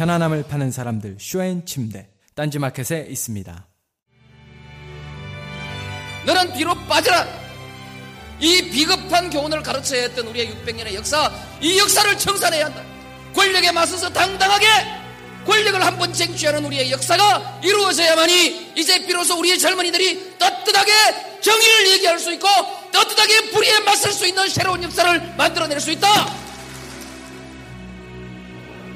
편안함을 파는 사람들 쇼앤 침대 딴지마켓에 있습니다 너는 뒤로 빠져라. 이 비겁한 교훈을 가르쳐야 했던 우리의 600년의 역사, 이 역사를 청산해야 한다. 권력에 맞서서 당당하게 권력을 한 번 쟁취하는 우리의 역사가 이루어져야만이 이제 비로소 우리의 젊은이들이 떳떳하게 정의를 얘기할 수 있고 떳떳하게 불의에 맞설 수 있는 새로운 역사를 만들어낼 수 있다.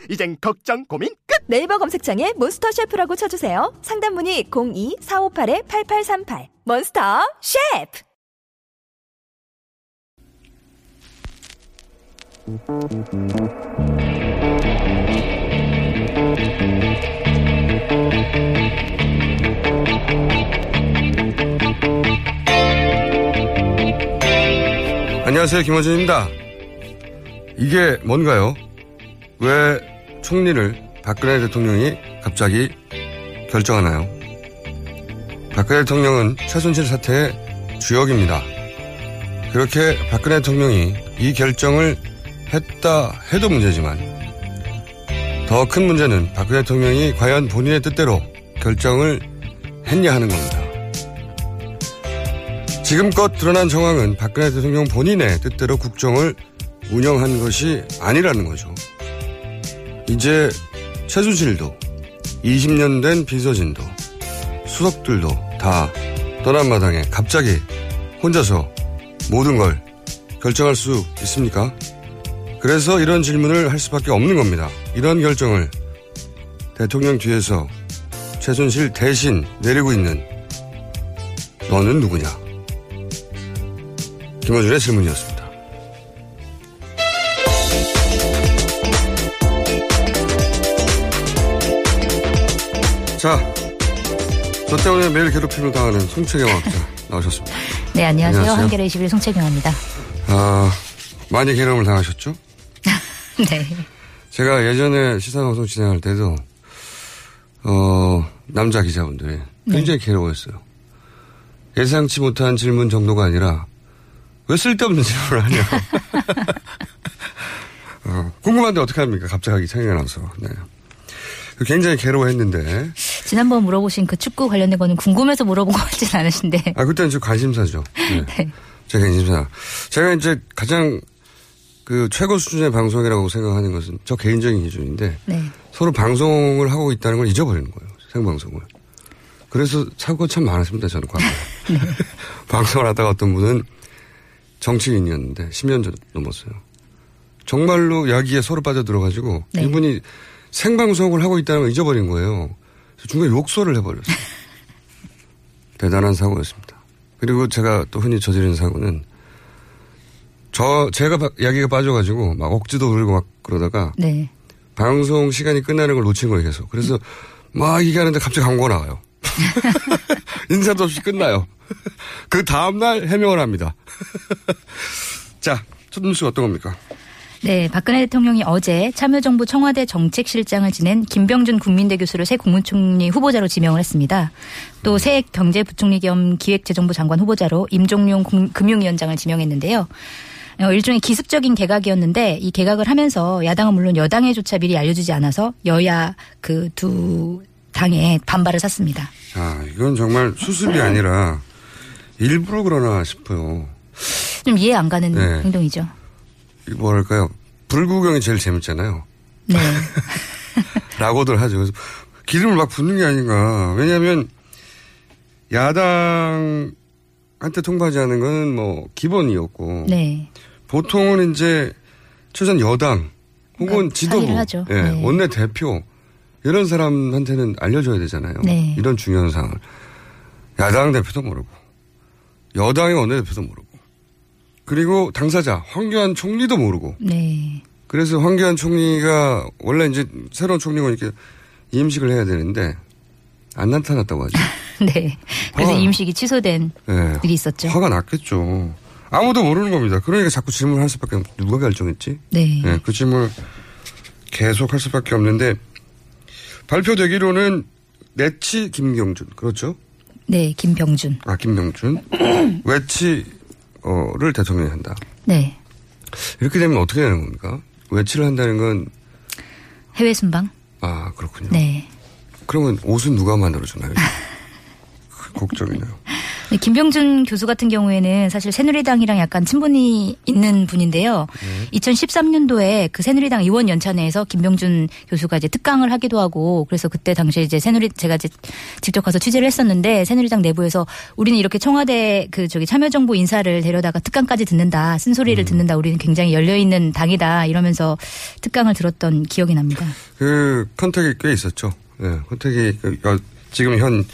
이젠 걱정 고민 끝. 네이버 검색창에 몬스터 셰프라고 쳐주세요. 상담 문의 02-458-8838 몬스터 셰프 안녕하세요. 김원준입니다. 이게 뭔가요? 왜 총리를 박근혜 대통령이 갑자기 결정하나요? 박근혜 대통령은 최순실 사태의 주역입니다. 그렇게 박근혜 대통령이 이 결정을 했다 해도 문제지만 더 큰 문제는 박근혜 대통령이 과연 본인의 뜻대로 결정을 했냐 하는 겁니다. 지금껏 드러난 정황은 박근혜 대통령 본인의 뜻대로 국정을 운영한 것이 아니라는 거죠. 이제 최순실도 20년 된 비서진도 수석들도 다 떠난 마당에 갑자기 혼자서 모든 걸 결정할 수 있습니까? 그래서 이런 질문을 할 수밖에 없는 겁니다. 이런 결정을 대통령 뒤에서 최순실 대신 내리고 있는 너는 누구냐? 김호준의 질문이었습니다. 자, 저 때문에 매일 괴롭힘을 당하는 송채경 학자 나오셨습니다. 네, 안녕하세요. 안녕하세요. 한겨레 21 송채경입니다. 아, 많이 괴로움을 당하셨죠? 네. 제가 예전에 시사방송 진행할 때도, 어, 남자 기자분들이 굉장히 괴로워했어요. 예상치 못한 질문 정도가 아니라, 왜 쓸데없는 질문을 하냐. 어, 궁금한데 어떻게 합니까? 갑자기 생각이 나서. 네. 굉장히 괴로워했는데. 지난번 물어보신 그 축구 관련된 거는 궁금해서 물어본 것 같진 않으신데. 아, 그때는 좀 관심사죠. 네. 제가 관심사. 제가 이제 가장 그 최고 수준의 방송이라고 생각하는 것은 저 개인적인 기준인데 네. 서로 방송을 하고 있다는 걸 잊어버리는 거예요. 생방송을. 그래서 사고가 참 많았습니다. 저는 과거에. 방송을 하다가 어떤 분은 정치인이었는데 10년 전 넘었어요. 정말로 이야기에 서로 빠져들어가지고 네. 이분이 생방송을 하고 있다는 걸 잊어버린 거예요. 중간에 욕설을 해버렸어요. 대단한 사고였습니다. 그리고 제가 또 흔히 저지르는 사고는 저 제가 바- 이야기가 빠져가지고 막 억지도 부리고 막 그러다가 네. 방송 시간이 끝나는 걸 놓친 거예요 계속. 그래서 막 얘기하는데 갑자기 광고가 나와요. 인사도 없이 끝나요. 그 다음날 해명을 합니다. 자, 첫 뉴스 어떤 겁니까? 네, 박근혜 대통령이 어제 참여정부 청와대 정책실장을 지낸 김병준 국민대 교수를 새 국무총리 후보자로 지명을 했습니다. 또 새 경제부총리 겸 기획재정부 장관 후보자로 임종용 금- 금융위원장을 지명했는데요. 어, 일종의 기습적인 개각이었는데 이 개각을 하면서 야당은 물론 여당에조차 미리 알려주지 않아서 여야 그 두 당에 반발을 샀습니다. 아, 이건 정말 수습이 아니라 일부러 그러나 싶어요. 좀 이해 안 가는 네. 행동이죠. 이 뭐랄까요. 불구경이 제일 재밌잖아요. 네. 라고들 하죠. 그래서 기름을 막 붓는 게 아닌가. 왜냐하면 야당한테 통과하지 않은 건 뭐 기본이었고 네. 보통은 이제 최소한 여당 혹은 그러니까 지도부. 예, 네. 원내 대표 이런 사람한테는 알려줘야 되잖아요. 네. 이런 중요한 사항을 야당 대표도 모르고 여당의 원내 대표도 모르고 그리고 당사자 황교안 총리도 모르고 네. 그래서 황교안 총리가 원래 이제 새로운 총리가 이렇게 임식을 해야 되는데 안 나타났다고 하죠. 네. 그래서 아. 임식이 취소된 예. 일이 있었죠. 화가 났겠죠. 아무도 모르는 겁니다. 그러니까 자꾸 질문을 할 수밖에 없, 누가 결정했지? 네. 예, 그 질문을 계속 할 수밖에 없는데 발표되기로는 내치 김경준 그렇죠? 네, 김병준. 아 김병준 외치 를 대통령이 한다. 네. 이렇게 되면 어떻게 되는 겁니까? 외치를 한다는 건 해외 순방? 아, 그렇군요. 네. 그러면 옷은 누가 만들어주나요? 그 걱정이네요. 네, 김병준 교수 같은 경우에는 사실 새누리당이랑 약간 친분이 있는 분인데요. 2013년도에 그 새누리당 의원 연찬회에서 김병준 교수가 이제 특강을 하기도 하고 그래서 그때 당시에 이제 새누리 제가 이제 직접 가서 취재를 했었는데 새누리당 내부에서 우리는 이렇게 청와대 그 저기 참여정부 인사를 데려다가 특강까지 듣는다 쓴소리를 듣는다 우리는 굉장히 열려 있는 당이다 이러면서 특강을 들었던 기억이 납니다. 그 컨택이 꽤 있었죠. 예, 컨택이 그, 어, 지금 현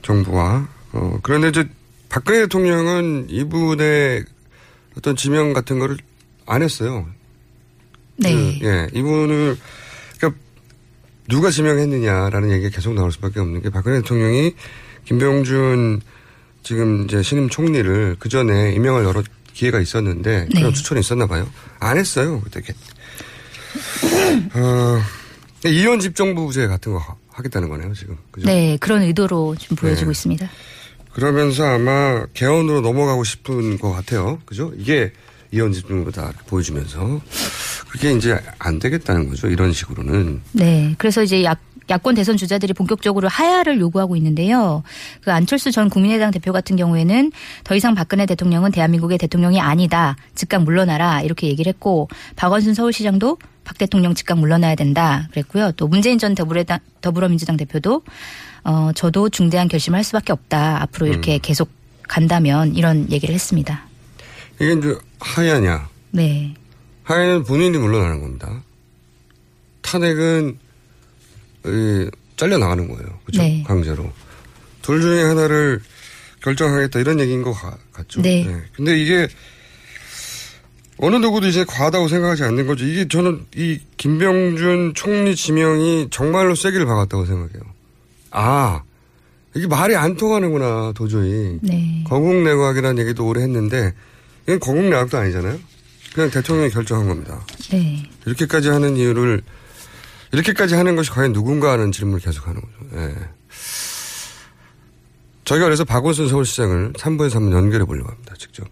정부와 어, 그런데 이제 박근혜 대통령은 이분의 어떤 지명 같은 거를 안 했어요. 네. 그, 예, 이분을 그러니까 누가 지명했느냐라는 얘기가 계속 나올 수밖에 없는 게 박근혜 대통령이 김병준 지금 이제 신임 총리를 그 전에 임명할 여러 기회가 있었는데 네. 그런 추천이 있었나 봐요. 안 했어요. 그때. 어, 이원 집정부제 같은 거 하- 하겠다는 거네요, 지금. 그죠? 네, 그런 의도로 좀 보여지고 네. 있습니다. 그러면서 아마 개헌으로 넘어가고 싶은 것 같아요. 그죠? 이게 집정부다 이렇게 보여주면서 그게 이제 안 되겠다는 거죠. 이런 식으로는. 네. 그래서 이제 야, 야권 대선 주자들이 본격적으로 하야를 요구하고 있는데요. 그 안철수 전 국민의당 대표 같은 경우에는 더 이상 박근혜 대통령은 대한민국의 대통령이 아니다. 즉각 물러나라. 이렇게 얘기를 했고 박원순 서울시장도 박 대통령 즉각 물러나야 된다. 그랬고요. 또 문재인 전 더불어민주당 대표도 어, 저도 중대한 결심을 할 수밖에 없다. 앞으로 이렇게 계속 간다면 이런 얘기를 했습니다. 이게 이제 하야냐. 네. 하야는 본인이 물러나는 겁니다. 탄핵은 이, 잘려 나가는 거예요. 그죠? 네. 강제로. 둘 중에 하나를 결정하겠다 이런 얘기인 것 같- 같죠. 네. 근데 이게 어느 누구도 이제 과하다고 생각하지 않는 거죠. 이게 저는 이 김병준 총리 지명이 정말로 세기를 박았다고 생각해요. 아, 이게 말이 안 통하는구나, 도저히. 네. 거국내각이라는 얘기도 오래 했는데, 이건 거국내각도 아니잖아요? 그냥 대통령이 결정한 겁니다. 네. 이렇게까지 하는 이유를, 이렇게까지 하는 것이 과연 누군가 하는 질문을 계속 하는 거죠. 예. 저희가 그래서 박원순 서울시장을 3부에서 한번 연결해 보려고 합니다, 직접.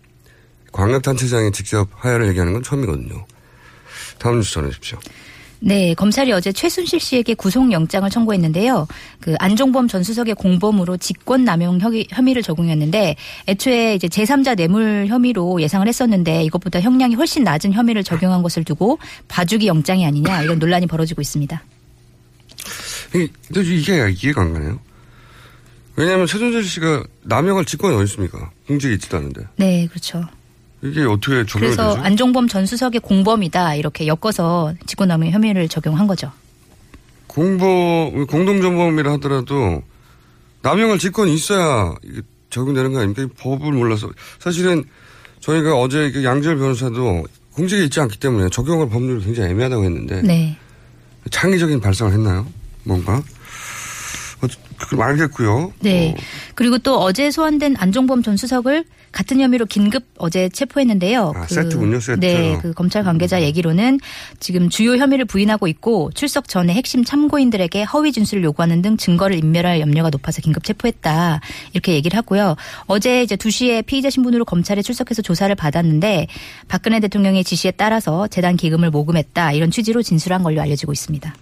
광역단체장이 직접 하야를 얘기하는 건 처음이거든요. 다음 뉴스 전해주십시오. 네, 검찰이 어제 최순실 씨에게 구속영장을 청구했는데요. 그 안종범 전 수석의 공범으로 직권남용 혐의- 혐의 를 적용했는데 애초에 이제 제3자 뇌물 혐의로 예상을 했었는데 이것보다 형량이 훨씬 낮은 혐의를 적용한 것을 두고 봐주기 영장이 아니냐 이런 논란이 벌어지고 있습니다. 이- 이게 이해가 안 가네요. 왜냐하면 최순실 씨가 남용할 직권이 어디 있습니까? 공직이 있지도 않은데. 네, 그렇죠. 이게 어떻게 적용이 그래서 되죠? 안종범 전 수석의 공범이다 이렇게 엮어서 직권남용 혐의를 적용한 거죠. 공범, 공동정범이라 하더라도 남용할 직권이 있어야 적용되는 거 아닙니까? 이 법을 몰라서. 사실은 저희가 어제 그 양지열 변호사도 공직에 있지 않기 때문에 적용할 법률이 굉장히 애매하다고 했는데 네. 창의적인 발상을 했나요? 뭔가? 어, 알겠고요. 네. 그리고 또 어제 소환된 안종범 전 수석을 같은 혐의로 긴급 어제 체포했는데요. 아, 세트군요, 세트. 네, 그 검찰 관계자 얘기로는 지금 주요 혐의를 부인하고 있고 출석 전에 핵심 참고인들에게 허위 진술을 요구하는 등 증거를 인멸할 염려가 높아서 긴급 체포했다. 이렇게 얘기를 하고요. 어제 이제 2시에 피의자 신분으로 검찰에 출석해서 조사를 받았는데 박근혜 대통령의 지시에 따라서 재단 기금을 모금했다. 이런 취지로 진술한 걸로 알려지고 있습니다.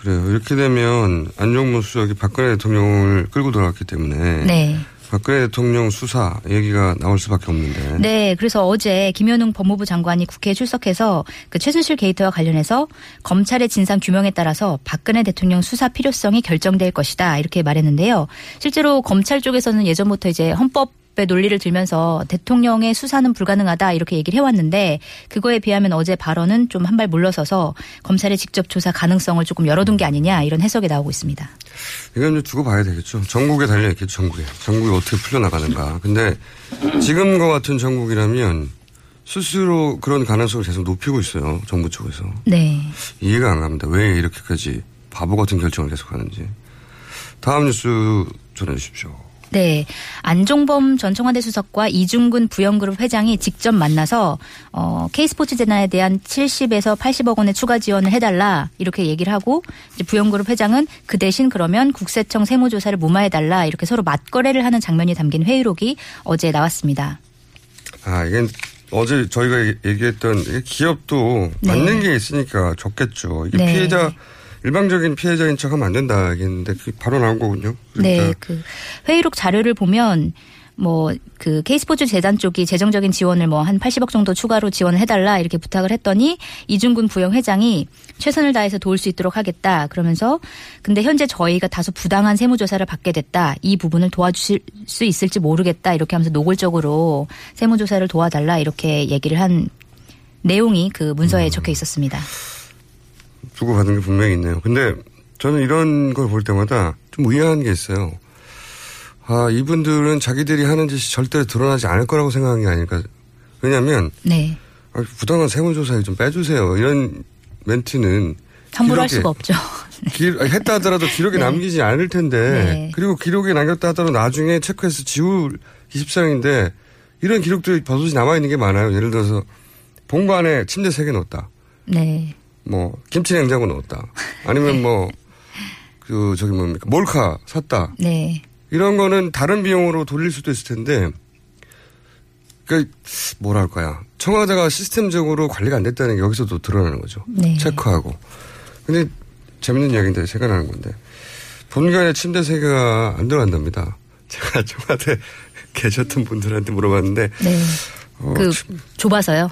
그래요. 이렇게 되면 안종범 수석이 박근혜 대통령을 끌고 들어갔기 때문에 네. 박근혜 대통령 수사 얘기가 나올 수밖에 없는데. 네, 그래서 어제 김현웅 법무부 장관이 국회에 출석해서 그 최순실 게이트와 관련해서 검찰의 진상 규명에 따라서 박근혜 대통령 수사 필요성이 결정될 것이다 이렇게 말했는데요. 실제로 검찰 쪽에서는 예전부터 이제 헌법 의 논리를 들면서 대통령의 수사는 불가능하다 이렇게 얘기를 해왔는데 그거에 비하면 어제 발언은 좀 한 발 물러서서 검찰의 직접 조사 가능성을 조금 열어둔 게 아니냐 이런 해석이 나오고 있습니다. 이건 좀 두고 봐야 되겠죠. 전국에 달려있겠죠, 전국에. 전국이 어떻게 풀려나가는가. 근데 지금과 같은 전국이라면 스스로 그런 가능성을 계속 높이고 있어요. 정부 쪽에서. 네. 이해가 안 갑니다. 왜 이렇게까지 바보 같은 결정을 계속 하는지. 다음 뉴스 전해주십시오. 네. 안종범 전 청와대 수석과 이중근 부영그룹 회장이 직접 만나서 어, K스포츠 재단에 대한 70에서 80억 원의 추가 지원을 해달라 이렇게 얘기를 하고 이제 부영그룹 회장은 그 대신 그러면 국세청 세무조사를 무마해달라 이렇게 서로 맞거래를 하는 장면이 담긴 회의록이 어제 나왔습니다. 아, 이게 어제 저희가 얘기했던 기업도 네. 맞는 게 있으니까 좋겠죠. 이게 네. 피해자 일방적인 피해자인 척 하면 안 된다 했는데 그게 바로 나온 거군요. 그러니까 네, 그 회의록 자료를 보면 뭐그 K스포츠 재단 쪽이 재정적인 지원을 뭐 한 80억 정도 추가로 지원을 해달라 이렇게 부탁을 했더니 이중근 부영 회장이 최선을 다해서 도울 수 있도록 하겠다 그러면서 근데 현재 저희가 다소 부당한 세무 조사를 받게 됐다 이 부분을 도와주실 수 있을지 모르겠다 이렇게 하면서 노골적으로 세무 조사를 도와달라 이렇게 얘기를 한 내용이 그 문서에 적혀 있었습니다. 주고받은 게 분명히 있네요. 근데 저는 이런 걸 볼 때마다 좀 의아한 게 있어요. 아, 이분들은 자기들이 하는 짓이 절대로 드러나지 않을 거라고 생각한 게 아닐까. 왜냐면, 네. 아, 부당한 세무조사에 좀 빼주세요. 이런 멘트는. 함부로 할 수가 없죠. 기, 했다 하더라도 기록에 네. 남기지 않을 텐데. 네. 그리고 기록에 남겼다 하더라도 나중에 체크해서 지울 기십상인데 이런 기록들이 버섯이 남아있는 게 많아요. 예를 들어서 본관에 침대 세개 넣었다. 네. 뭐 김치 냉장고 넣었다. 아니면 뭐 그 저기 뭡니까 몰카 샀다. 네. 이런 거는 다른 비용으로 돌릴 수도 있을 텐데 그 뭐랄까요 청와대가 시스템적으로 관리가 안 됐다는 게 여기서도 드러나는 거죠. 네. 체크하고. 근데 재밌는 이야기인데 생각나는 건데 본관에 침대 세 개가 안 들어간답니다. 제가 청와대 계셨던 분들한테 물어봤는데 네. 어, 그 침- 좁아서요.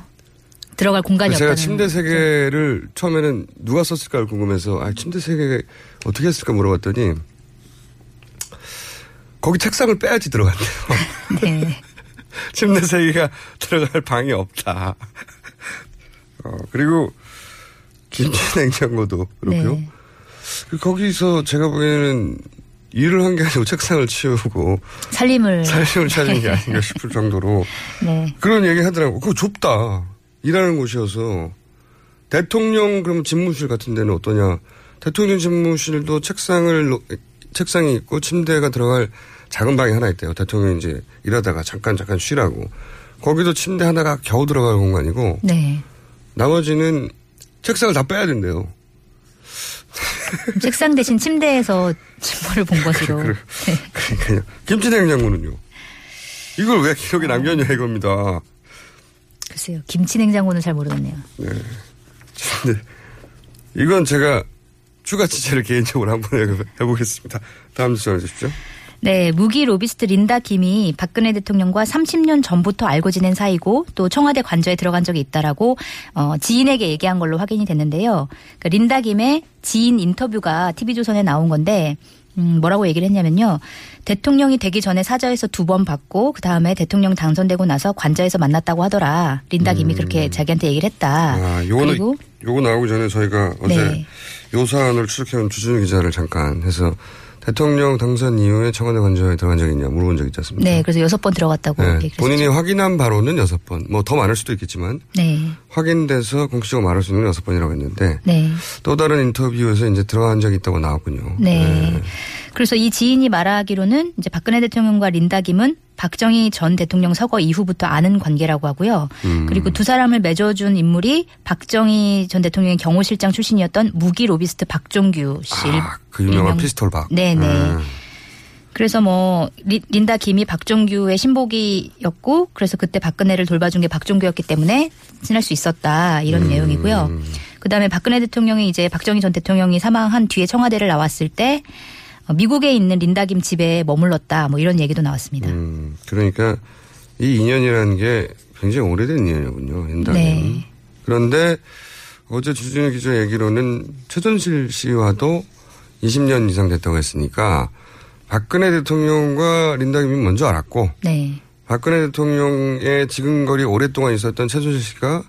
들어갈 공간이 제가 없다는. 침대 세 개를 처음에는 누가 썼을까를 궁금해서 아 침대 세개 어떻게 했을까 물어봤더니 거기 책상을 빼야지 들어간대요. 네. 침대 세 개가 들어갈 방이 없다. 어, 그리고 김치 냉장고도 그렇고요. 네. 그 거기서 제가 보기에는 일을 한 게 아니고 책상을 치우고 살림을. 살림을 찾은 게 아닌가 싶을 정도로 네. 그런 얘기 하더라고. 그거 좁다. 일하는 곳이어서. 대통령 그럼 집무실 같은 데는 어떠냐. 대통령 집무실도 책상을, 놓- 책상이 있고 침대가 들어갈 작은 방이 하나 있대요. 대통령이 이제 일하다가 잠깐 잠깐 쉬라고. 거기도 침대 하나가 겨우 들어갈 공간이고 네. 나머지는 책상을 다 빼야 된대요. 책상 대신 침대에서 침몰을 본 것으로. 네. 그러니까요. 김치 냉장고는요. 이걸 왜 기록에 남겼냐 이겁니다. 글쎄요. 김치 냉장고는 잘 모르겠네요. 네. 근데 이건 제가 추가 취재를 개인적으로 한번 해- 해보겠습니다. 다음 뉴스 전해주십시오. 네, 무기 로비스트 린다 김이 박근혜 대통령과 30년 전부터 알고 지낸 사이고 또 청와대 관저에 들어간 적이 있다라고 어, 지인에게 얘기한 걸로 확인이 됐는데요. 그 린다 김의 지인 인터뷰가 TV조선에 나온 건데 음, 뭐라고 얘기를 했냐면요. 대통령이 되기 전에 사저에서 두 번 받고 그 다음에 대통령 당선되고 나서 관저에서 만났다고 하더라. 린다 김이 그렇게 자기한테 얘기를 했다. 아, 요거는, 그리고 요거 나오기 전에 저희가 어제 네. 요 사안을 추적해온 주진우 기자를 잠깐 해서 대통령 당선 이후에 청와대 관저에 들어간 적이 있냐 물어본 적이 있지 않습니까? 네, 그래서 여섯 번 들어갔다고 네, 본인이. 확인한 바로는 여섯 번, 뭐 더 많을 수도 있겠지만 네, 확인돼서 공식적으로 말할 수 있는 건 여섯 번이라고 했는데 네. 또 다른 인터뷰에서 이제 들어간 적이 있다고 나왔군요. 네. 그래서 이 지인이 말하기로는 이제 박근혜 대통령과 린다 김은 박정희 전 대통령 서거 이후부터 아는 관계라고 하고요. 음. 그리고 두 사람을 맺어준 인물이 박정희 전 대통령의 경호실장 출신이었던 무기 로비스트 박종규 씨. 아, 그 유명한 일명- 피스톨 박. 네네. 음. 그래서 뭐 리- 린다 김이 박종규의 심복이었고 그래서 그때 박근혜를 돌봐준 게 박종규였기 때문에 친할 수 있었다 이런 음. 내용이고요. 그다음에 박근혜 대통령이 이제 박정희 전 대통령이 사망한 뒤에 청와대를 나왔을 때 어, 미국에 있는 린다 김 집에 머물렀다. 뭐 이런 얘기도 나왔습니다. 음, 그러니까 이 인연이라는 게 굉장히 오래된 인연이군요. 린다김. 네. 그런데 어제 주진우 기자 얘기로는 최순실 씨와도 20년 이상 됐다고 했으니까 박근혜 대통령과 린다 김이 먼저 알았고 네. 박근혜 대통령의 지근거리 오랫동안 있었던 최순실 씨가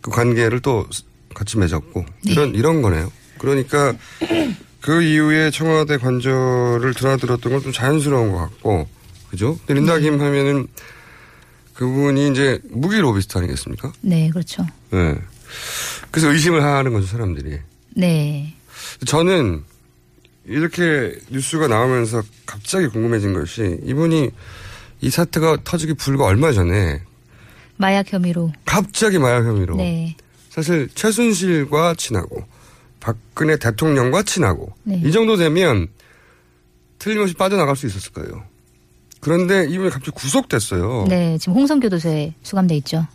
그 관계를 또 같이 맺었고 이런 이런 거네요. 그러니까 그 이후에 청와대 관절을 드나들었던 건 좀 자연스러운 것 같고 그죠? 근데 린다 김 하면은 그분이 이제 무기 로비스트 아니겠습니까? 네, 그렇죠. 네. 그래서 의심을 하는 거죠 사람들이. 네. 저는 이렇게 뉴스가 나오면서 갑자기 궁금해진 것이 이분이 이 사태가 터지기 불과 얼마 전에 마약 혐의로. 갑자기 마약 혐의로 네. 사실 최순실과 친하고 박근혜 대통령과 친하고 네. 이 정도 되면 틀림없이 빠져나갈 수 있었을 거예요. 그런데 이분이 갑자기 구속됐어요. 네, 지금 홍성교도소에 수감돼 있죠.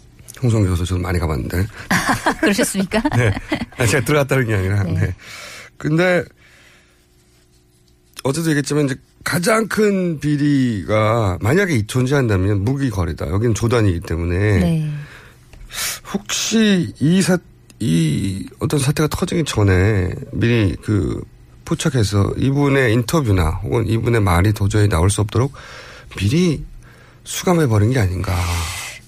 홍성 교수 저도 많이 가봤는데. 그러셨습니까? 네. 아, 제가 들어갔다는 게 아니라. 네. 근데 어제도 얘기했지만 이제 가장 큰 비리가 만약에 존재한다면 무기 거래다. 여기는 조단이기 때문에 네. 혹시 이 사, 이 어떤 사태가 터지기 전에 미리 그 포착해서 이분의 인터뷰나 혹은 이분의 말이 도저히 나올 수 없도록 미리 수감해 버린 게 아닌가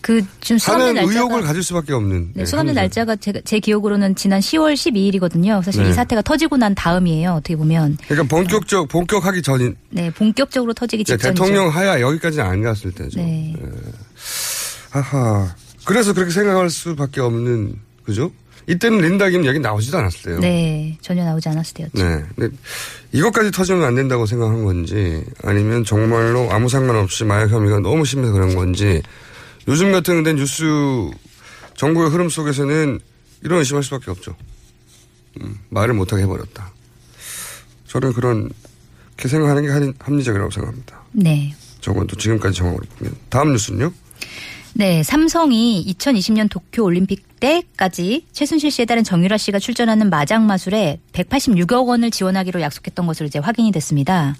그 지금 수감된 하는 날짜가 의혹을 가질 수밖에 없는. 네, 네, 수감된 합니다. 날짜가 제, 제 기억으로는 지난 10월 12일이거든요. 사실 네. 이 사태가 터지고 난 다음이에요. 어떻게 보면 그러니까 본격적, 본격하기 전인, 네 본격적으로 터지기 네, 직전이죠. 대통령 하야 여기까지는 안 갔을 때죠. 네. 하하. 그래서 그렇게 생각할 수밖에 없는, 그죠? 이때는 린다김 여기 나오지도 않았을 때요. 네 전혀 나오지 않았을 때였죠. 네. 근데 이것까지 터지면 안 된다고 생각한 건지 아니면 정말로 아무 상관없이 마약 혐의가 너무 심해서 그런 건지 요즘 같은 데 뉴스 정보의 흐름 속에서는 이런 의심할 수밖에 없죠. 음, 말을 못하게 해버렸다. 저는 그런 게 생각하는 게 합리- 합리적이라고 생각합니다. 네. 적어도 지금까지 정황을 보면. 다음 뉴스는요? 네, 삼성이 2020년 도쿄 올림픽 때까지 최순실 씨에 따른 정유라 씨가 출전하는 마장 마술에 186억 원을 지원하기로 약속했던 것으로 이제 확인이 됐습니다.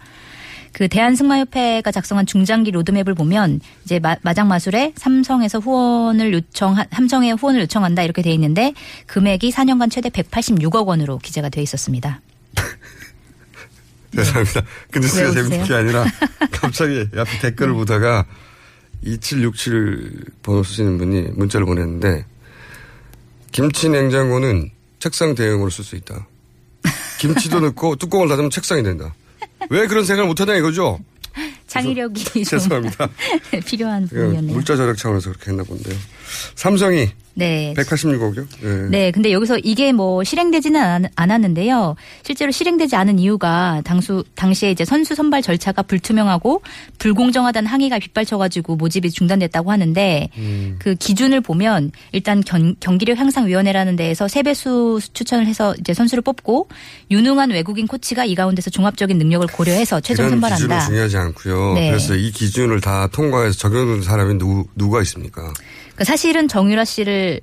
그 대한승마협회가 작성한 중장기 로드맵을 보면 이제 마, 마장 마술에 삼성에서 후원을 요청 삼성에 후원을 요청한다 이렇게 돼 있는데 금액이 4년간 최대 186억 원으로 기재가 돼 있었습니다. 죄송합니다. 근데 네. 왜 진짜 재밌는? 게 아니라 갑자기 앞에 댓글을 보다가 2767 번호 쓰시는 분이 문자를 보냈는데 김치 냉장고는 책상 대용으로 쓸 수 있다. 김치도 넣고 뚜껑을 닫으면 책상이 된다. 왜 그런 생각을 못하냐 이거죠? 창의력이 좀 죄송합니다. 필요한 그냥 부분이었네요. 물자 절약 차원에서 그렇게 했나 본데요. 삼성이 네. 186억이요? 네. 네, 근데 여기서 이게 뭐 실행되지는 않- 않았는데요. 실제로 실행되지 않은 이유가 당수 당시에 이제 선수 선발 절차가 불투명하고 불공정하다는 항의가 빗발쳐가지고 모집이 중단됐다고 하는데 음. 그 기준을 보면 일단 경, 경기력 향상 위원회라는 데에서 세배수 추천을 해서 이제 선수를 뽑고 유능한 외국인 코치가 이 가운데서 종합적인 능력을 고려해서 최종 이런 기준은 선발한다. 중요하지 않고요. 네. 그래서 이 기준을 다 통과해서 적용된 사람이 누, 누가 있습니까? 그 사실은 정유라 씨를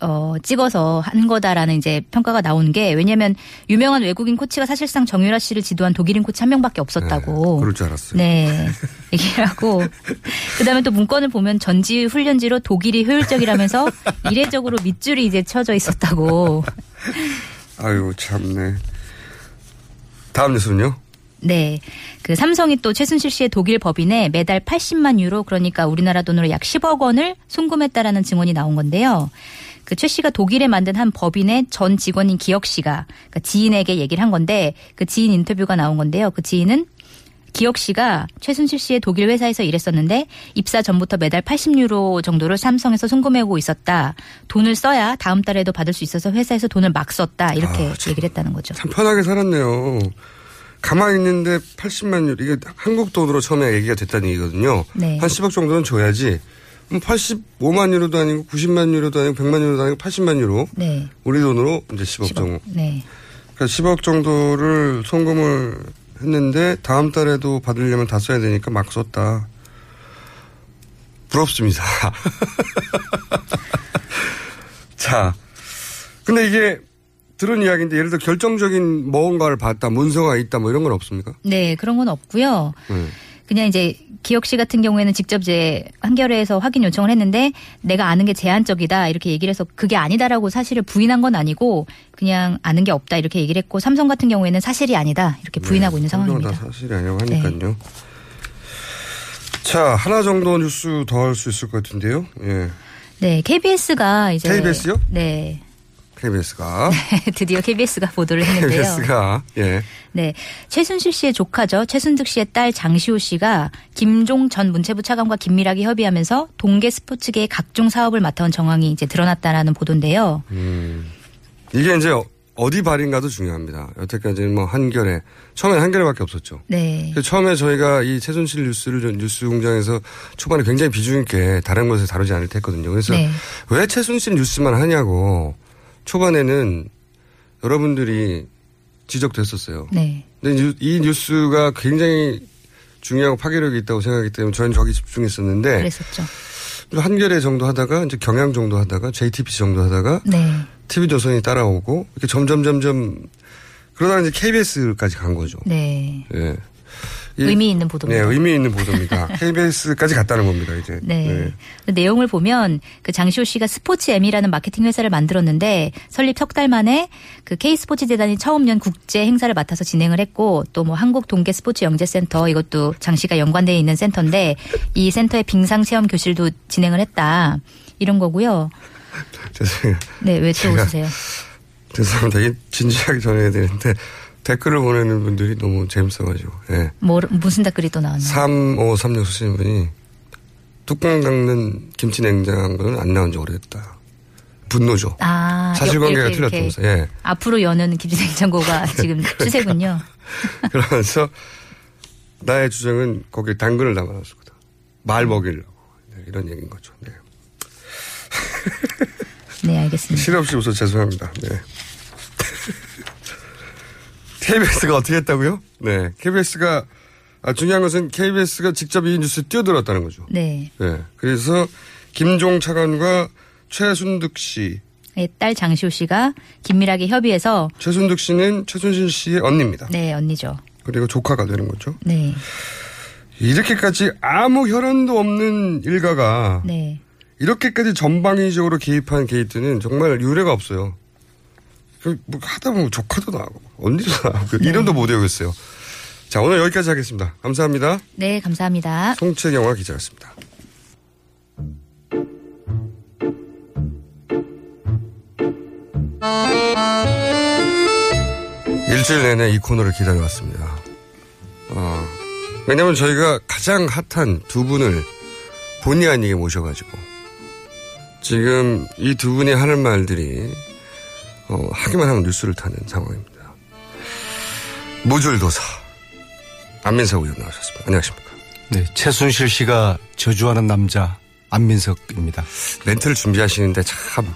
어, 찍어서 한 거다라는 이제 평가가 나오는 게 왜냐하면 유명한 외국인 코치가 사실상 정유라 씨를 지도한 독일인 코치 한 명밖에 없었다고. 네, 그럴 줄 알았어요. 네. 얘기를 하고. 그 다음에 또 문건을 보면 전지 훈련지로 독일이 효율적이라면서 이례적으로 밑줄이 이제 쳐져 있었다고. 아유 참네. 다음 뉴스는요? 네. 그 삼성이 또 최순실 씨의 독일 법인에 매달 80만 유로 그러니까 우리나라 돈으로 약 10억 원을 송금했다라는 증언이 나온 건데요. 그 최 씨가 독일에 만든 한 법인의 전 직원인 기혁 씨가 그러니까 지인에게 얘기를 한 건데 그 지인 인터뷰가 나온 건데요. 그 지인은 기혁 씨가 최순실 씨의 독일 회사에서 일했었는데 입사 전부터 매달 80유로 정도를 삼성에서 송금해오고 있었다. 돈을 써야 다음 달에도 받을 수 있어서 회사에서 돈을 막 썼다. 이렇게 아, 참. 얘기를 했다는 거죠. 참 편하게 살았네요. 가만히 있는데 80만 유로 이게 한국 돈으로 처음에 얘기가 됐다는 얘기거든요. 네. 한 10억 정도는 줘야지. 그럼 85만 유로도 아니고 90만 유로도 아니고 100만 유로도 아니고 80만 유로. 네. 우리 돈으로 이제 10억, 10억. 정도. 네. 그러니까 10억 정도를 송금을 했는데 다음 달에도 받으려면 다 써야 되니까 막 썼다. 부럽습니다. 자, 근데 이게 들은 이야기인데 예를 들어 결정적인 뭔가를 봤다, 문서가 있다, 뭐 이런 건 없습니까? 네, 그런 건 없고요. 네. 그냥 이제 기혁 씨 같은 경우에는 직접 이제 한겨레에서 확인 요청을 했는데 내가 아는 게 제한적이다 이렇게 얘기를 해서 그게 아니다라고 사실을 부인한 건 아니고 그냥 아는 게 없다 이렇게 얘기를 했고 삼성 같은 경우에는 사실이 아니다 이렇게 부인하고 있는 삼성은 상황입니다. 다 사실이 아니라고 하니까요. 자, 하나 정도 뉴스 더 할 수 있을 것 같은데요. 예. 네, KBS가 이제 KBS 요? 네. KBS가. 드디어 KBS가 보도를 했는데요. KBS가, 예. 네. 최순실 씨의 조카죠. 최순득 씨의 딸 장시호 씨가 김종 전 문체부 차관과 긴밀하게 협의하면서 동계 스포츠계의 각종 사업을 맡아온 정황이 이제 드러났다라는 보도인데요. 음. 이게 이제 어디 발인가도 중요합니다. 여태까지는 뭐 한겨레. 처음엔 한겨레밖에 없었죠. 네. 처음에 저희가 이 최순실 뉴스를 좀 뉴스 공장에서 초반에 굉장히 비중 있게 다른 곳에 다루지 않을 때 했거든요. 그래서 네. 왜 최순실 뉴스만 하냐고 초반에는 여러분들이 지적됐었어요. 네. 근데 뉴- 이 뉴스가 굉장히 중요하고 파괴력이 있다고 생각하기 때문에 저는 저기 집중했었는데 그랬었죠. 한겨레 정도 하다가 이제 경향 정도 하다가 JTBC 정도 하다가 네. TV조선이 따라오고 이렇게 점점 점점 그러다가 이제 KBS까지 간 거죠. 네. 예. 이- 의미 있는 보도입니다. 네, 의미 있는 보도입니다. KBS까지 갔다는 겁니다, 이제. 네. 그 내용을 보면 그 장시호 씨가 스포츠 M이라는 마케팅 회사를 만들었는데 설립 석 달 만에 그 K 스포츠 재단이 처음 연 국제 행사를 맡아서 진행을 했고 또 뭐 한국 동계 스포츠 영재 센터 이것도 장 씨가 연관되어 있는 센터인데 이 센터의 빙상 체험 교실도 진행을 했다. 이런 거고요. 죄송해요. 네, 왜 또 웃으세요? 죄송합니다. 진지하게 전해야 되는데 댓글을 보내는 분들이 너무 재밌어가지고. 예. 뭐 무슨 댓글이 또 나왔나요? 3536 쓰시는 분이 뚜껑 깎는 김치 냉장고는 안 나온 지 오래됐다. 분노죠. 아, 사실관계가 이렇게, 이렇게 틀렸다면서. 예. 앞으로 여는 김치 냉장고가 지금 추세군요. 그러면서 나의 주장은 거기에 당근을 담아놨을 거다. 말 먹이려고. 네, 이런 얘기인 거죠. 네. 네, 알겠습니다. 실없이 웃어 죄송합니다. 네. KBS가 어떻게 했다고요? 네. KBS가, 아, 중요한 것은 KBS가 직접 이 뉴스에 뛰어들었다는 거죠. 네. 네. 그래서 김종 차관과 최순득 씨. 네, 딸 장시호 씨가 긴밀하게 협의해서 최순득 씨는 최순실 씨의 언니입니다. 네, 언니죠. 그리고 조카가 되는 거죠. 네. 이렇게까지 아무 혈연도 없는 일가가 네. 이렇게까지 전방위적으로 개입한 게이트는 정말 유례가 없어요. 그뭐 하다 보면 조카도 나오고 언니도 나오고 이름도 못 외우겠어요. 자 오늘 여기까지 하겠습니다. 감사합니다. 네, 감사합니다. 송채경화 기자였습니다. 일주일 내내 이 코너를 기다려왔습니다. 어, 왜냐면 저희가 가장 핫한 두 분을 본의 아니게 모셔가지고 지금 이 두 분이 하는 말들이 어, 하기만 하면 뉴스를 타는 상황입니다. 무줄도사 안민석 의원 나오셨습니다. 안녕하십니까. 네, 최순실 씨가 저주하는 남자 안민석입니다. 멘트를 준비하시는데 참.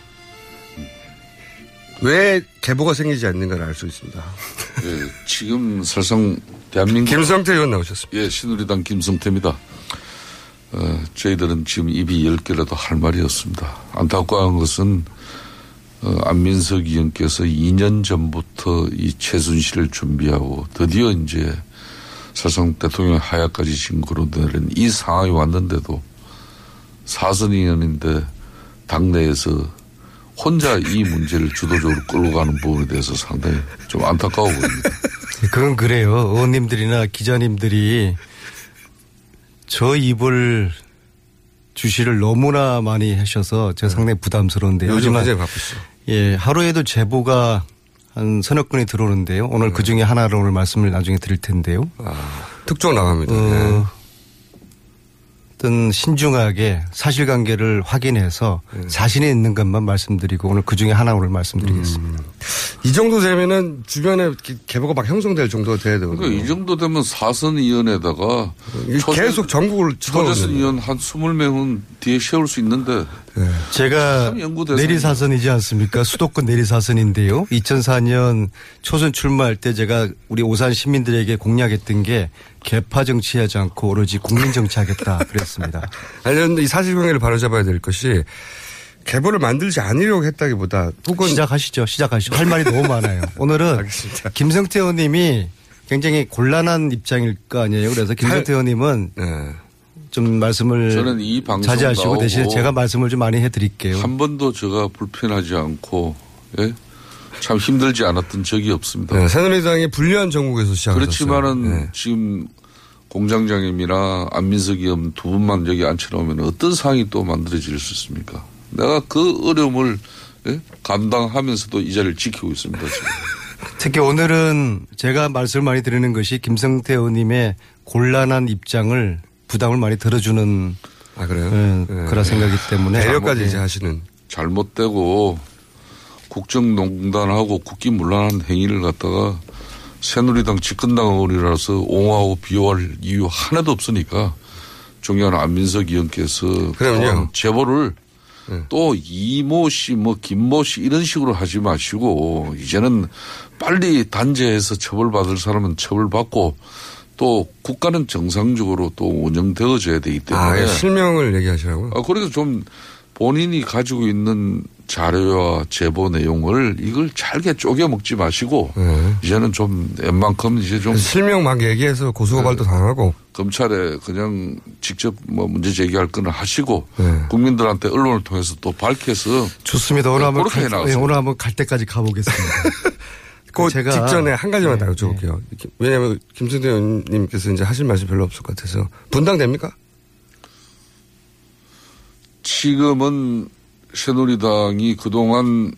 왜 계보가 생기지 않는가를 알수 있습니다. 예, 지금 사실상 대한민국 김성태 의원 나오셨습니다. 예, 신우리당 김성태입니다. 어, 저희들은 지금 입이 열 개라도 할 말이 없습니다. 안타까운 것은 어, 안민석 의원께서 2년 전부터 이 최순실을 준비하고 드디어 이제 사실상 대통령 하야까지 신고로 내린 이 상황이 왔는데도 사선 의원인데 당내에서 혼자 이 문제를 주도적으로 끌고 가는 부분에 대해서 상당히 좀 안타까워 보입니다. 그건 그래요. 의원님들이나 기자님들이 저 입을 주시를 너무나 많이 하셔서 제가 상당히 부담스러운데요. 요즘 굉장히 바쁘시죠. 예, 하루에도 제보가 한 서너 건이 들어오는데요. 오늘 그 중에 하나를 오늘 말씀을 나중에 드릴 텐데요. 특종 나갑니다. 어, 어떤 신중하게 사실관계를 확인해서 자신이 있는 것만 말씀드리고 오늘 그 중에 하나 오늘 말씀드리겠습니다. 이 정도 되면은 주변에 기- 계보가 막 형성될 정도가 돼야 되거든요. 그러니까 이 정도 되면 사선 의원에다가 계속 전국을 초재선 집어넣는 의원 한 20명은 뒤에 세울 수 있는데 제가 참 연구 대상이네. 내리사선이지 않습니까? 수도권 내리사선인데요. 2004년 초선 출마할 때 제가 우리 오산 시민들에게 공약했던 게 개파 정치하지 않고 오로지 국민 정치하겠다 그랬습니다. 아니, 근데 이 사실관계를 바로잡아야 될 것이 계보를 만들지 않으려고 했다기보다 혹은 시작하시죠. 시작하시죠. 할 말이 너무 많아요. 오늘은 김성태 의원님이 굉장히 곤란한 입장일 거 아니에요. 그래서 김성태 의원님은 좀 말씀을 저는 이 방송 자제하시고 대신에 제가 말씀을 좀 많이 해드릴게요. 한 번도 제가 불편하지 않고 예? 참 힘들지 않았던 적이 없습니다. 네, 새누리당의 불리한 정국에서 시작했어요. 그렇지만은 네. 지금 공장장님이나 안민석 의원 두 분만 여기 앉혀놓으면 어떤 상황이 또 만들어질 수 있습니까? 내가 그 어려움을 예? 감당하면서도 이 자리를 지키고 있습니다. 지금. 특히 오늘은 제가 말씀을 많이 드리는 것이 김성태 의원님의 곤란한 입장을 부담을 많이 들어주는 아 그래요? 예, 그런 생각이기 때문에 배려까지 이제 예. 하시는 잘못되고 국정농단하고 국기문란한 행위를 갖다가 새누리당 집권당 의원이라서 옹호하고 비호할 이유 하나도 없으니까 존경하는 안민석 의원께서 그럼요. 어, 제보를 또 이모 씨, 뭐 김모 씨 이런 식으로 하지 마시고 이제는 빨리 단죄해서 처벌받을 사람은 처벌받고 또 국가는 정상적으로 또 운영되어져야 되기 때문에 아, 예, 실명을 얘기하시라고요? 아, 그래서 좀 본인이 가지고 있는 자료와 제보 내용을 이걸 잘게 쪼개 먹지 마시고 네. 이제는 좀 웬만큼 이제 좀 실명 막 얘기해서 고소고발도 당하고 검찰에 그냥 직접 뭐 문제 제기할 거는 하시고 네. 국민들한테 언론을 통해서 또 밝혀서 좋습니다. 오늘 한번 그렇게 갈. 예, 오늘 한번 갈 때까지 가보겠습니다. 그 제가- 직전에 한 가지만 네, 더 여쭤볼게요. 왜냐하면 김승태 의원님께서 이제 하실 말씀 별로 없을 것 같아서 분당됩니까? 지금은 새누리당이 그동안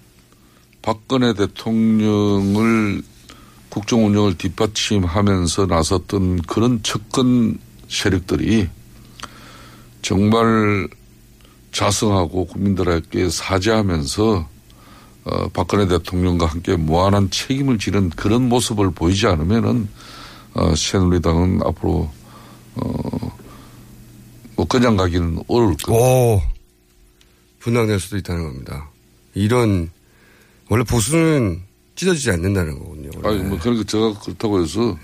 박근혜 대통령을 국정 운영을 뒷받침하면서 나섰던 그런 측근 세력들이 정말 자성하고 국민들에게 사죄하면서 어, 박근혜 대통령과 함께 무한한 책임을 지는 그런 모습을 보이지 않으면은 어, 새누리당은 앞으로 어, 뭐 그냥 가기는 어려울 거예요. 오, 분당될 수도 있다는 겁니다. 이런 원래 보수는 찢어지지 않는다는 거군요. 원래. 아니, 뭐, 그러니까 제가 그렇다고 해서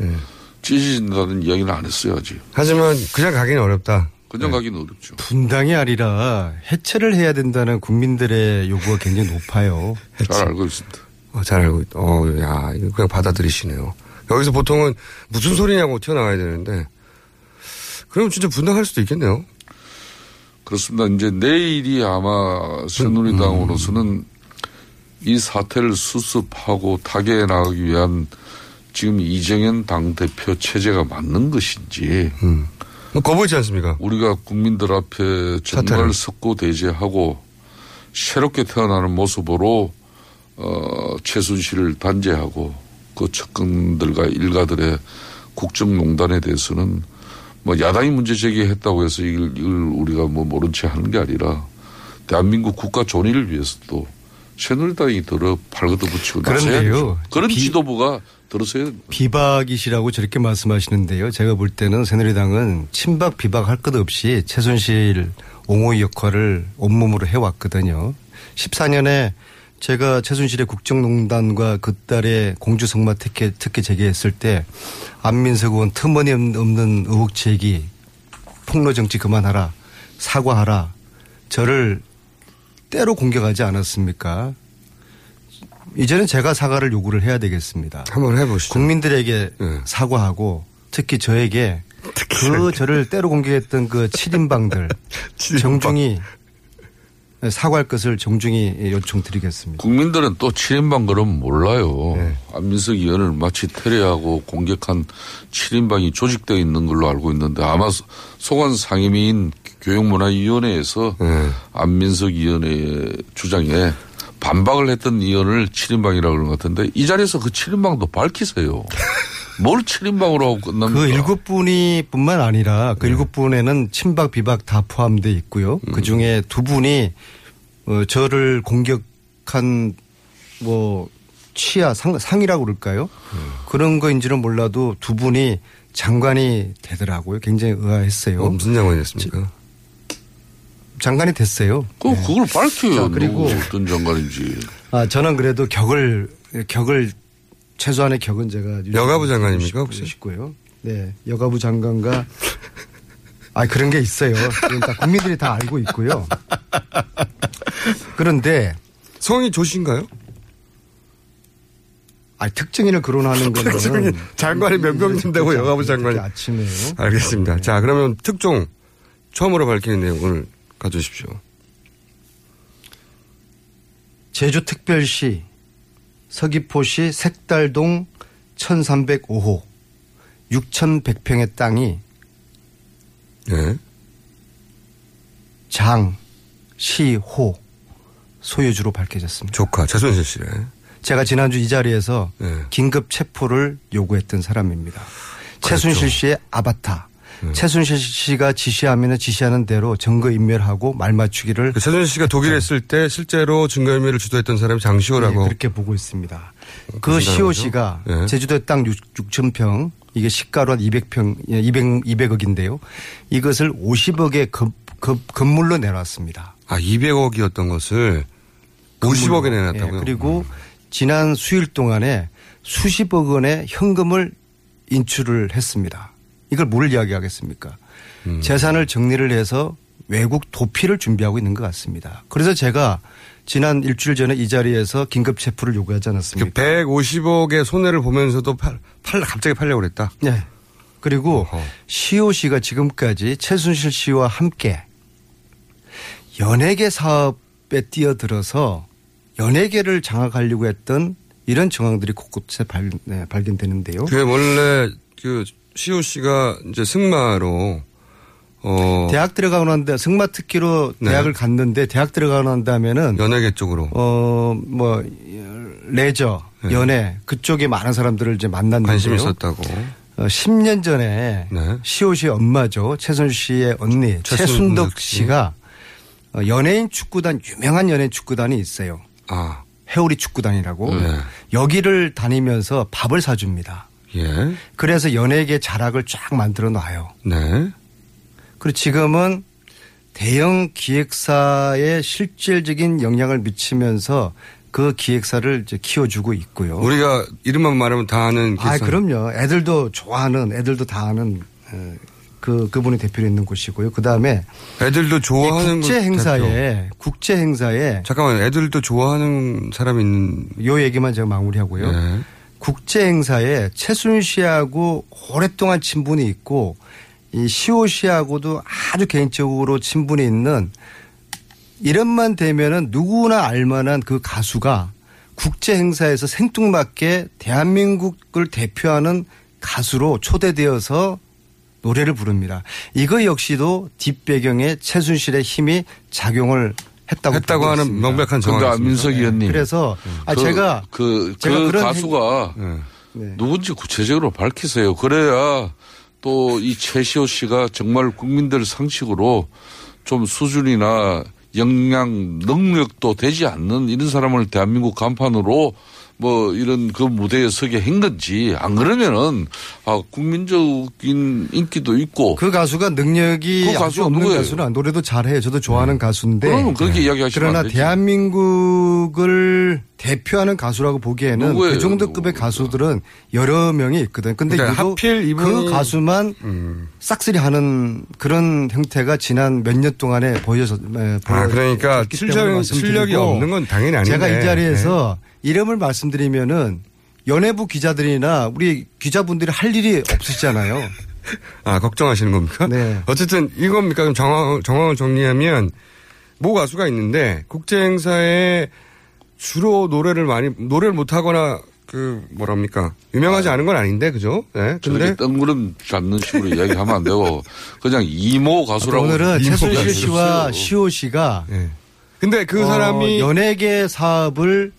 찢어진다는 이야기는 안 했어요, 아직. 하지만 그냥 가기는 어렵다. 그냥 가기는 어렵죠. 분당이 아니라 해체를 해야 된다는 국민들의 요구가 굉장히 높아요. 잘 알고 있습니다. 어, 잘 알고 있, 어, 야, 이거 그냥 받아들이시네요. 여기서 보통은 무슨 소리냐고 튀어나와야 되는데, 그럼 진짜 분당할 수도 있겠네요. 그렇습니다. 이제 내일이 아마 새누리당으로서는 이 사태를 수습하고 타개해 나가기 위한 지금 이정현 당대표 체제가 맞는 것인지. 뭐 거부하지 않습니까? 우리가 국민들 앞에 정말 사태를. 석고대죄하고 새롭게 태어나는 모습으로 어, 최순실을 단죄하고 그 측근들과 일가들의 국정농단에 대해서는 뭐 야당이 문제 제기했다고 해서 이걸, 이걸 우리가 뭐 모른 채 하는 게 아니라 대한민국 국가 존의를 위해서도 새누리당이 들어 발걷어 붙이고 그런데요. 그런 비- 지도부가 들어서야 됩니다. 비박이시라고 저렇게 말씀하시는데요. 제가 볼 때는 새누리당은 친박 비박 할 것 없이 최순실 옹호 역할을 온몸으로 해왔거든요. 14년에 제가 최순실의 국정농단과 그딸의 공주성마 특혜, 특혜 제기했을 때 안민석 의원 터무니없는 의혹 제기 폭로 정치 그만하라 사과하라 저를 때로 공격하지 않았습니까? 이제는 제가 사과를 요구를 해야 되겠습니다. 한번 해보시죠. 국민들에게 사과하고 특히 저에게 그 저를 때로 공격했던 그 7인방들 정중히 사과할 것을 정중히 요청드리겠습니다. 국민들은 또 7인방 그러면 몰라요. 네. 안민석 의원을 마치 테러하고 공격한 7인방이 조직되어 있는 걸로 알고 있는데 아마 소- 소관 상임위인 교육문화위원회에서 네. 안민석 의원의 주장에 반박을 했던 의원을 7인방이라고 그러는 것 같은데 이 자리에서 그 7인방도 밝히세요. 뭘 7인방으로 하고 끝납니까? 그 일곱 분이 뿐만 아니라 그 일곱 분에는 친박 비박 다 포함돼 있고요. 그 중에 두 분이 어, 저를 공격한 뭐 취하 상, 상이라고 그럴까요? 그런 거인지는 몰라도 두 분이 장관이 되더라고요. 굉장히 의아했어요. 어, 무슨 장관이었습니까? 장관이 됐어요. 그, 그걸 밝혀요. 자, 그리고- 어떤 장관인지. 아, 저는 그래도 격을, 격을, 최소한의 격은 제가. 여가부 장관입니까, 혹시? 싶고요. 네. 여가부 장관과. 아, 그런 게 있어요. 다 국민들이 다 알고 있고요. 그런데 성이 조씨인가요? 아 특정인을 거론하는 거는 장관이 몇명 된다고 여가부 장관이 아침에요. 알겠습니다. 자 그러면 특종 처음으로 밝히는 내용을 가져주십시오. 제주특별시 서귀포시 색달동 1305호 6100평의 땅이 네. 장, 시, 호 소유주로 밝혀졌습니다. 조카 최순실 씨네. 제가 지난주 이 자리에서 네. 긴급 체포를 요구했던 사람입니다. 그렇죠. 최순실 씨의 아바타. 네. 최순실 씨가 지시하면 지시하는 대로 증거 인멸하고 말 맞추기를 그 최순실 씨가 독일에 있을 때 실제로 증거인멸을 주도했던 사람이 장시호라고 네, 그렇게 보고 있습니다. 그 그렇게 시호? 씨가 네. 제주도 땅 6 천 평 이게 시가로 한 200평 200 200억인데요. 이것을 50억에 건, 건, 건물로 내놨습니다. 아 200억이었던 것을 50억에 내놨다고요? 예, 그리고 지난 수일 동안에 수십억 원의 현금을 인출을 했습니다. 이걸 뭘 이야기하겠습니까? 음. 재산을 정리를 해서 외국 도피를 준비하고 있는 것 같습니다. 그래서 제가 지난 일주일 전에 이 자리에서 긴급 체포를 요구하지 그 않았습니까? 150억의 손해를 보면서도 팔, 팔 갑자기 팔려고 그랬다. 네. 그리고 어허. 시호 씨가 지금까지 최순실 씨와 함께 연예계 사업에 뛰어들어서 연예계를 장악하려고 했던 이런 정황들이 곳곳에 발, 네, 발견되는데요. 그게 원래 그 시호 씨가 이제 승마로 어 대학 들어가고 난다 승마 특기로 네. 대학을 갔는데 대학 들어가고 난다면은 연예계 쪽으로 어 뭐 레저 네. 연예 그쪽에 많은 사람들을 이제 만났는데요. 관심이 있었다고. 어, 10년 전에 네. 시호 씨의 엄마죠. 최순실 씨의 언니 최순덕 씨. 씨가 어, 연예인 축구단 유명한 연예인 축구단이 있어요. 아 해오리 축구단이라고 네. 여기를 다니면서 밥을 사줍니다. 예. 그래서 연예계 자락을 쫙 만들어 놔요. 네. 그리고 지금은 대형 기획사에 실질적인 영향을 미치면서 그 기획사를 이제 키워주고 있고요. 우리가 이름만 말하면 다 아는 아, 기사. 그럼요. 애들도 좋아하는, 애들도 다 아는 어, 그 그분이 대표로 있는 곳이고요. 그 다음에 애들도 좋아하는 국제 그 행사에. 국제 행사에 잠깐만 애들도 좋아하는 사람이 있는 요 얘기만 제가 마무리하고요. 네. 국제 행사에 최순 씨하고 오랫동안 친분이 있고 이 시호 씨하고도 아주 개인적으로 친분이 있는 이름만 되면은 누구나 알만한 그 가수가 국제 행사에서 생뚱맞게 대한민국을 대표하는 가수로 초대되어서 노래를 부릅니다. 이거 역시도 뒷배경에 최순실의 힘이 작용을 했다고 했다고 하는 있습니다. 명백한 정황이 안민석 있습니다. 의원님. 그래서 아 그, 제가 그, 제가 그 그런 가수가 네. 네. 누군지 구체적으로 밝히세요. 그래야 또 이 최시호 씨가 정말 국민들 상식으로 좀 수준이나 역량 능력도 되지 않는 이런 사람을 대한민국 간판으로 뭐 이런 그 무대에 서게 한 건지 안 그러면은 아 국민적인 인기도 있고 그 가수가 능력이 그 아주 가수가 없는 누구예요? 가수는 안- 노래도 잘해요. 저도 좋아하는 가수인데. 그러면 그렇게 이야기하시면 그러나. 대한민국을 대표하는 가수라고 보기에는 누구예요? 그 정도 급의 가수들은 여러 명이 있거든. 근데 그러니까 하필 이분이- 그 가수만 음. 싹쓸이 하는 그런 형태가 지난 몇 년 동안에 보여서 아, 그러니까 실력, 실력이 없는 건 당연히 아닌데. 네. 제가 이 자리에서 이름을 말씀드리면은 연예부 기자들이나 우리 기자분들이 할 일이 없으시잖아요. 아, 걱정하시는 겁니까? 네. 어쨌든 이겁니까? 그럼 정황, 정황을 정리하면 모 가수가 있는데 국제행사에 주로 노래를 많이, 노래를 못하거나 그 뭐랍니까? 유명하지 않은 건 아닌데, 그죠? 네. 근데 뜬구름 잡는 식으로 이야기하면 안 되고 그냥 이모 가수라고 오늘은 이모 최순실 가수 씨와. 시호 씨가 네. 근데 그 어, 사람이 연예계 사업을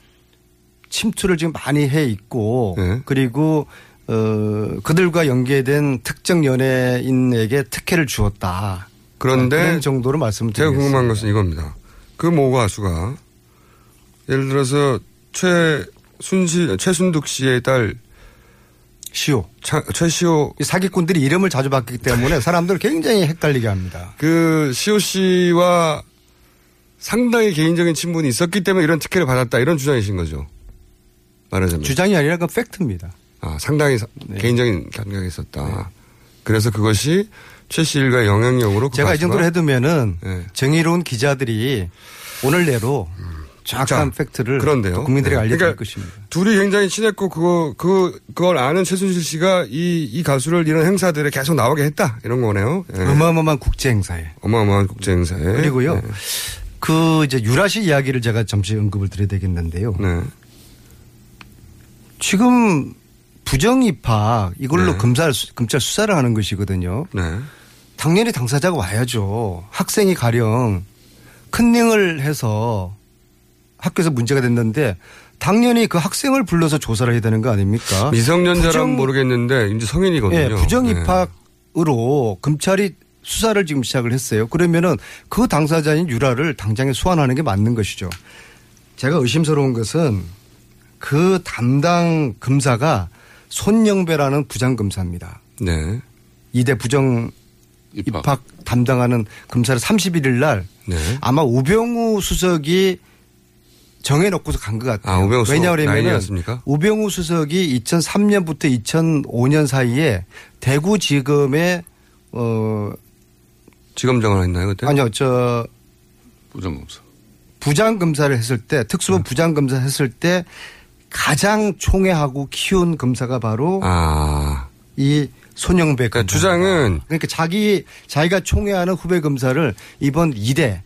침투를 지금 많이 해 있고 네. 그리고 어 그들과 연계된 특정 연예인에게 특혜를 주었다. 그런데 그런 정도로 말씀을 제가 드리겠습니다. 궁금한 것은 이겁니다. 그 모 가수가 예를 들어서 최순실, 최순득 씨의 딸 시호. 차- 최시호 이 사기꾼들이 이름을 자주 바뀌기 때문에 사람들 을 굉장히 헷갈리게 합니다. 그 시호 씨와 상당히 개인적인 친분이 있었기 때문에 이런 특혜를 받았다 이런 주장이신 거죠. 말하자면. 주장이 아니라 그 팩트입니다. 아, 상당히 사- 네. 개인적인 감각이 있었다. 그래서 그것이 최 씨일과의 영향력으로 그 제가 이 가수가- 정도로 해두면은 네. 정의로운 기자들이 오늘 내로 정확한 자, 팩트를 그런데요. 또 국민들에게 네. 알려드릴 그러니까 것입니다. 둘이 굉장히 친했고 그거 그 그걸 아는 최순실 씨가 이 이 가수를 이런 행사들에 계속 나오게 했다 이런 거네요. 예. 어마어마한 국제 행사에. 어마어마한 국제 행사에. 그리고요. 네. 그 이제 유라시 이야기를 제가 잠시 언급을 드려야 되겠는데요. 네. 지금 부정 입학 이걸로 네. 검사 검찰 수사를 하는 것이거든요. 네. 당연히 당사자가 와야죠. 학생이 가령 컨닝을 해서 학교에서 문제가 됐는데 당연히 그 학생을 불러서 조사를 해야 되는 거 아닙니까? 미성년자라면 부정- 모르겠는데 이제 성인이거든요. 예, 부정 네. 입학으로 검찰이 수사를 지금 시작을 했어요. 그러면은 그 당사자인 유라를 당장에 소환하는 게 맞는 것이죠. 제가 의심스러운 것은 그 담당 검사가 손영배라는 부장검사입니다. 네. 이대 부정 입학, 담당하는 검사를 31일 날 네. 아마 우병우 수석이 정해놓고서 간 것 같아요. 아, 우병우 수석 왜냐하면? 우병우 수석이 2003년부터 2005년 사이에 대구지검에 어 지검장을 했나요 그때? 아니요 저 부장검사. 부장검사를 했을 때 네. 특수본 부장검사 했을 때 가장 총애하고 키운 검사가 바로 아. 이 손영배 그러니까 검사. 주장은 그러니까 자기 자기가 총애하는 후배 검사를 이번 2대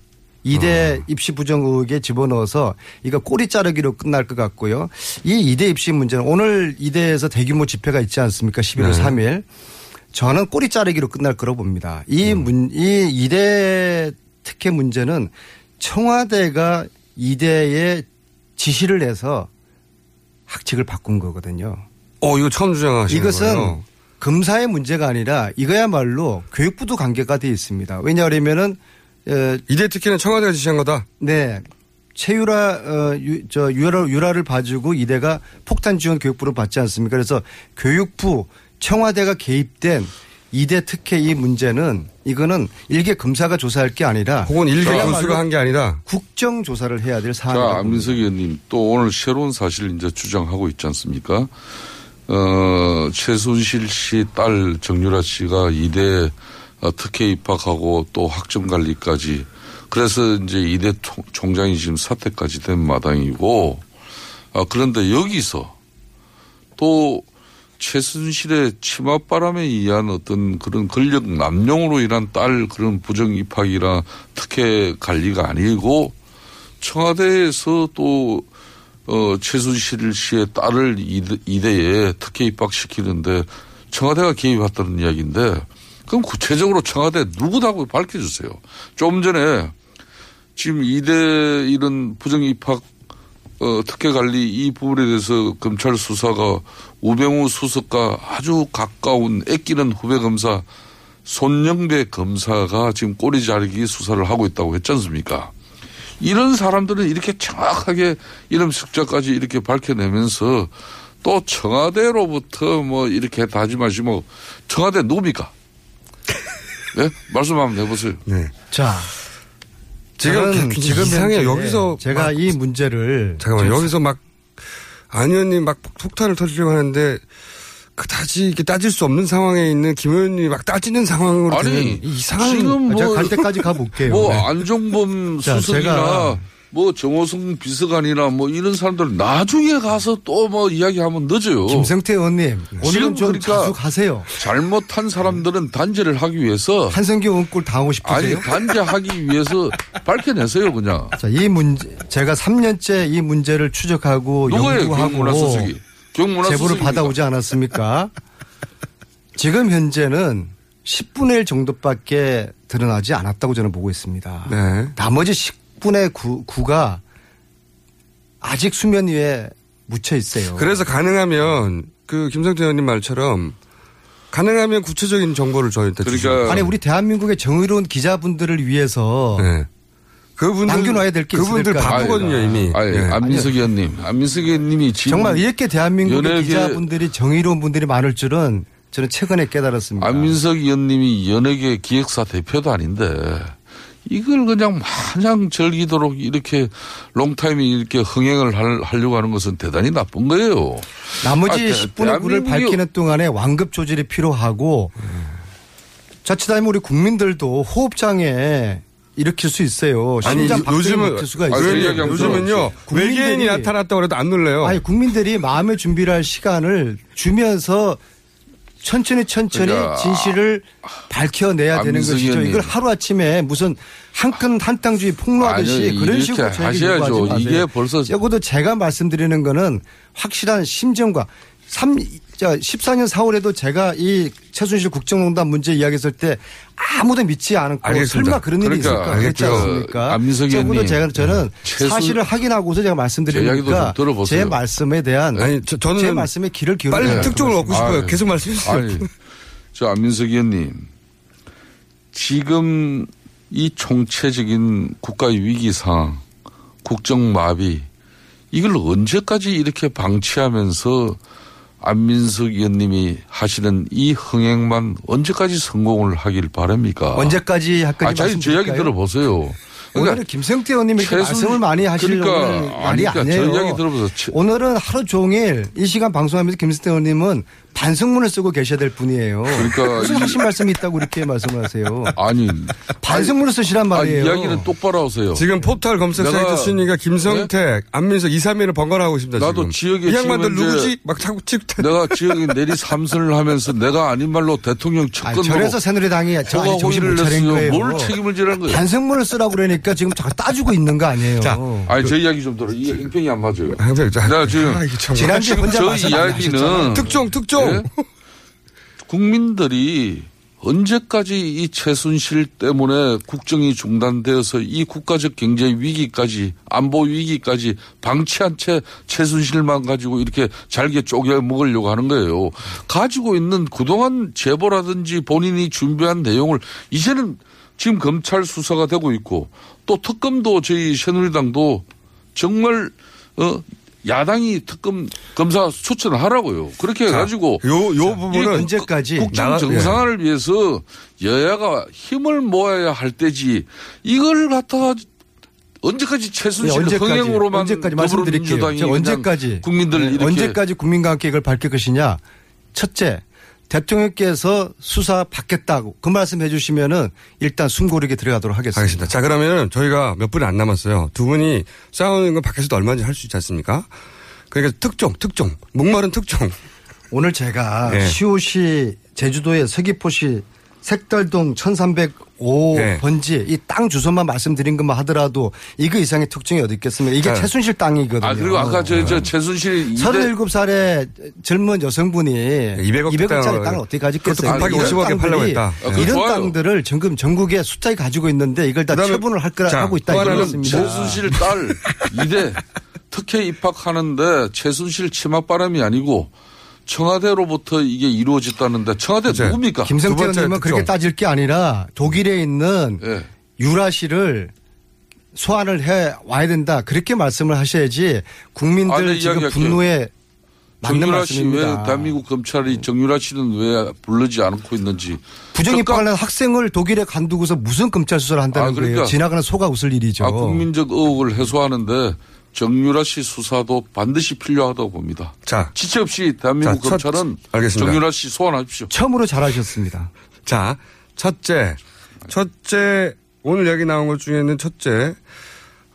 2대 어. 입시 부정 의혹에 집어넣어서 이거 꼬리 자르기로 끝날 것 같고요. 이 2대 입시 문제는 오늘 2대에서 대규모 집회가 있지 않습니까? 11월 네. 3일. 저는 꼬리 자르기로 끝날 거라고 봅니다. 이 음. 문, 이 2대 특혜 문제는 청와대가 2대에 지시를 해서 학칙을 바꾼 거거든요. 어 이거 처음 주장하시는 이것은 거예요. 검사의 문제가 아니라 이거야말로 교육부도 관계가 돼 있습니다. 왜냐하면은 어, 이대 특혜는 청와대가 지시한 거다. 네. 최유라 어, 유, 저 유라 유라를 봐주고 이대가 폭탄 지원 교육부를 받지 않습니까? 그래서 교육부 청와대가 개입된 이대 특혜 이 문제는 이거는 일개 검사가 조사할 게 아니라 혹은 일개 교수가 한 게 아니라 국정 조사를 해야 될 자, 사안이라고 안민석 의원님 또 오늘 새로운 사실을 이제 주장하고 있지 않습니까? 어, 최순실 씨 딸 정유라 씨가 이대 어, 특혜 입학하고 또 학점 관리까지 그래서 이제 이대 총- 총장이 지금 사퇴까지 된 마당이고 아, 그런데 여기서 또 최순실의 치맛바람에 의한 어떤 그런 권력 남용으로 인한 딸 그런 부정 입학이나 특혜 관리가 아니고 청와대에서 또 어, 최순실 씨의 딸을 이대- 이대에 특혜 입학시키는데 청와대가 개입했다는 이야기인데 그럼 구체적으로 청와대 누구다고 밝혀주세요. 좀 전에 지금 이대 이런 부정 입학 어, 특혜 관리 이 부분에 대해서 검찰 수사가 우병우 수석과 아주 가까운 애끼는 후배 검사 손영배 검사가 지금 꼬리 자르기 수사를 하고 있다고 했지 않습니까? 이런 사람들은 이렇게 정확하게 이름 석자까지 이렇게 밝혀내면서 또 청와대로부터 뭐 이렇게 다짐하시면 청와대 누굽니까? 네? 말씀 한번 해보세요. 네. 자. 지금 지금 이상해요. 현재 여기서 제가 막- 이 문제를 잠깐만 여기서 막 안 의원님 막 폭탄을 터뜨리려고 하는데 그다지 이렇게 따질 수 없는 상황에 있는 김 의원님이 막 따지는 상황으로 아니, 되면 이상한 지금 뭐- 제가 갈 때까지 가볼게요. 뭐 네. 안종범 자, 수석이나 뭐 정호승 비서관이나 뭐 이런 사람들 나중에 가서 또 뭐 이야기하면 늦어요. 김성태 의원님 지금 오늘은 좀 그러니까 자숙하세요. 잘못한 사람들은 단죄를 하기 위해서 한성기 원골 당하고 아니 싶으세요? 단죄하기 위해서 밝혀내세요 그냥. 자, 이 문제 제가 3년째 이 문제를 추적하고 연구하고 제보를 받아오지 않았습니까? 지금 현재는 10분의 1 정도밖에 드러나지 않았다고 저는 보고 있습니다. 네. 나머지 10 분의 9, 9가 아직 수면 위에 묻혀 있어요. 그래서 가능하면 그 김성태 의원님 말처럼 가능하면 구체적인 정보를 저희한테 그러니까 주시고 아니 우리 대한민국의 정의로운 기자분들을 위해서 네. 그분들 남겨놔야 될 게 그분들 있을까요? 바쁘거든요 이미. 아니, 네. 안민석 의원님, 안민석 의원님이 지금 정말 이렇게 대한민국의 연예계- 기자분들이 정의로운 분들이 많을 줄은 저는 최근에 깨달았습니다. 안민석 의원님이 연예계 기획사 대표도 아닌데 이걸 그냥 마냥 즐기도록 이렇게 롱타임 이렇게 흥행을 할- 하려고 하는 것은 대단히 나쁜 거예요. 나머지 아, 대- 10분의 9를 대한민국이- 밝히는 동안에 완급 조절이 필요하고 자칫하면 우리 국민들도 호흡장애 일으킬 수 있어요. 아니, 심장 박동이 요즘은 수가 아니, 있어요. 요즘은 요즘은요 외계인이 나타났다고 해도 안 놀래요. 아니 국민들이 마음의 준비를 할 시간을 주면서 천천히 천천히 그러니까 진실을 밝혀내야 되는 안민석 것이죠. 의원님. 이걸 하루 아침에 무슨 한큰 한땅주의 폭로하듯이 아니, 그런 식으로 하셔야죠. 이게 벌써- 적어도 제가 말씀드리는 거는 확실한 심정과 3, 자, 14년 4월에도 제가 이 최순실 국정농단 문제 이야기했을 때 아무도 믿지 않았고 알겠습니다. 설마 그런 일이 그러니까 있을까 그렇지. 않습니까? 안민석 적어도 의원님. 제가 저는 최순- 사실을 확인하고서 제가 제 이야기도 말씀드리니까 좀 들어보세요. 제 말씀에 대한 아니 저, 저는 제 말씀에 귀를 기울여 빨리 특종을 얻고 싶어요. 아유. 계속 말씀해 주세요. 저 안민석 의원님, 지금 이 총체적인 국가의 위기 상황, 국정 마비, 이걸 언제까지 이렇게 방치하면서 안민석 의원님이 하시는 이 흥행만 언제까지 성공을 하길 바랍니까? 언제까지 할 건지 아, 자, 제 이야기? 들어보세요. 오늘은 김성태 의원님이 최순- 말씀을 많이 하시려고 그러니까, 말이 그러니까 아니에요. 저 이야기 들어보세요. 최- 오늘은 하루 종일 이 시간 방송하면서 김성태 의원님은 반성문을 쓰고 계셔야 될 분이에요. 그러니까 무슨 이- 하신 말씀이 있다고 이렇게 말씀을 하세요. 아니. 반성문을 쓰시란 아, 말이에요. 이야기는 똑바로 하세요. 지금 포털 검색 내가- 사이트 순위가 김성택, 안민석 2, 3위를 번갈아 하고 있습니다. 나도 지금. 지역에 이 양반들 현재 누구지? 막 자꾸 찍 내가 지역에 내리 삼선을 하면서 내가 아닌 말로 대통령 측근으로 저래서 새누리당이 저 허가 아니 정신 못 호의를 차린 냈어요. 거예요. 뭘 책임을 지라는 거예요? 반성문을 쓰라고 그러니까 지금 자꾸 따지고 있는 거 아니에요. 자, 아니 저 이야기 좀 들어. 이게 행평이 안 맞아요. 항상 자, 내가 지금 아, 지금 혼자 저 이야기는 하셨잖아요. 특종, 특종. 예? 국민들이 언제까지 이 최순실 때문에 국정이 중단되어서 이 국가적 경제 위기까지 안보 위기까지 방치한 채 최순실만 가지고 이렇게 잘게 쪼개 먹으려고 하는 거예요. 가지고 있는 그동안 제보라든지 본인이 준비한 내용을 이제는 지금 검찰 수사가 되고 있고 또 특검도 저희 새누리당도 정말 어 야당이 특검 검사 추천을 하라고요. 그렇게 해가지고 요, 요이 부분은 언제까지 국정 정상화를 위해서 여야가 힘을 모아야 할 때지 이걸 갖다가 언제까지 최순실 네, 언제까지, 흥행으로만 언제까지 말씀드릴게요. 언제까지 국민들 네, 언제까지 국민과 함께 이걸 밝힐 것이냐? 첫째, 대통령께서 수사 받겠다고 그 말씀 해 주시면은 일단 숨고르게 들어가도록 하겠습니다. 알겠습니다. 자, 그러면 저희가 몇 분이 안 남았어요. 두 분이 싸우는 건 밖에서도 얼마든지 할 수 있지 않습니까? 그러니까 특종, 특종, 목마른 특종. 오늘 제가 네. 시오시 제주도의 서귀포시 색달동 1305 네. 번지 이 땅 주소만 말씀드린 것만 하더라도 이거 이상의 특징이 어디 있겠습니까? 이게 자. 최순실 땅이거든요. 아 그리고 아까 저, 저 최순실 이대 37살의 젊은 여성분이 200억 200억 짜리 땅을 땅을 어떻게 가지겠어요? 그것도 곱하기 이런 50억에 팔려고 했다. 아, 이런 좋아요. 땅들을 지금 전국에 숫자에 가지고 있는데 이걸 다 처분을 할 거라 자, 하고 있다 것입니다. 최순실 딸 이대 특혜 입학하는데 최순실 치맛바람이 아니고 청와대로부터 이게 이루어졌다는데 청와대 그죠. 누굽니까? 두 김성태 의원님은 그렇게. 따질 게 아니라 독일에 있는 예. 유라 씨를 소환을 해 와야 된다. 그렇게 말씀을 하셔야지 국민들 아, 네, 지금. 분노에 맞는 정유라 씨왜 말씀입니다. 대한민국 검찰이 정유라 씨는 왜 부르지 않고 있는지 부정 입학하는 학생을 독일에 간두고서 무슨 검찰 수사를 한다는 아, 그러니까- 거예요. 지나가는 소가 웃을 일이죠. 아, 국민적 의혹을 해소하는데 정유라 씨 수사도 반드시 필요하다고 봅니다. 자, 지체 없이 대한민국 자, 첫- 검찰은 알겠습니다. 정유라 씨 소환하십시오. 처음으로 잘하셨습니다. 자, 첫째. 첫째, 오늘 얘기 나온 것 중에는 첫째,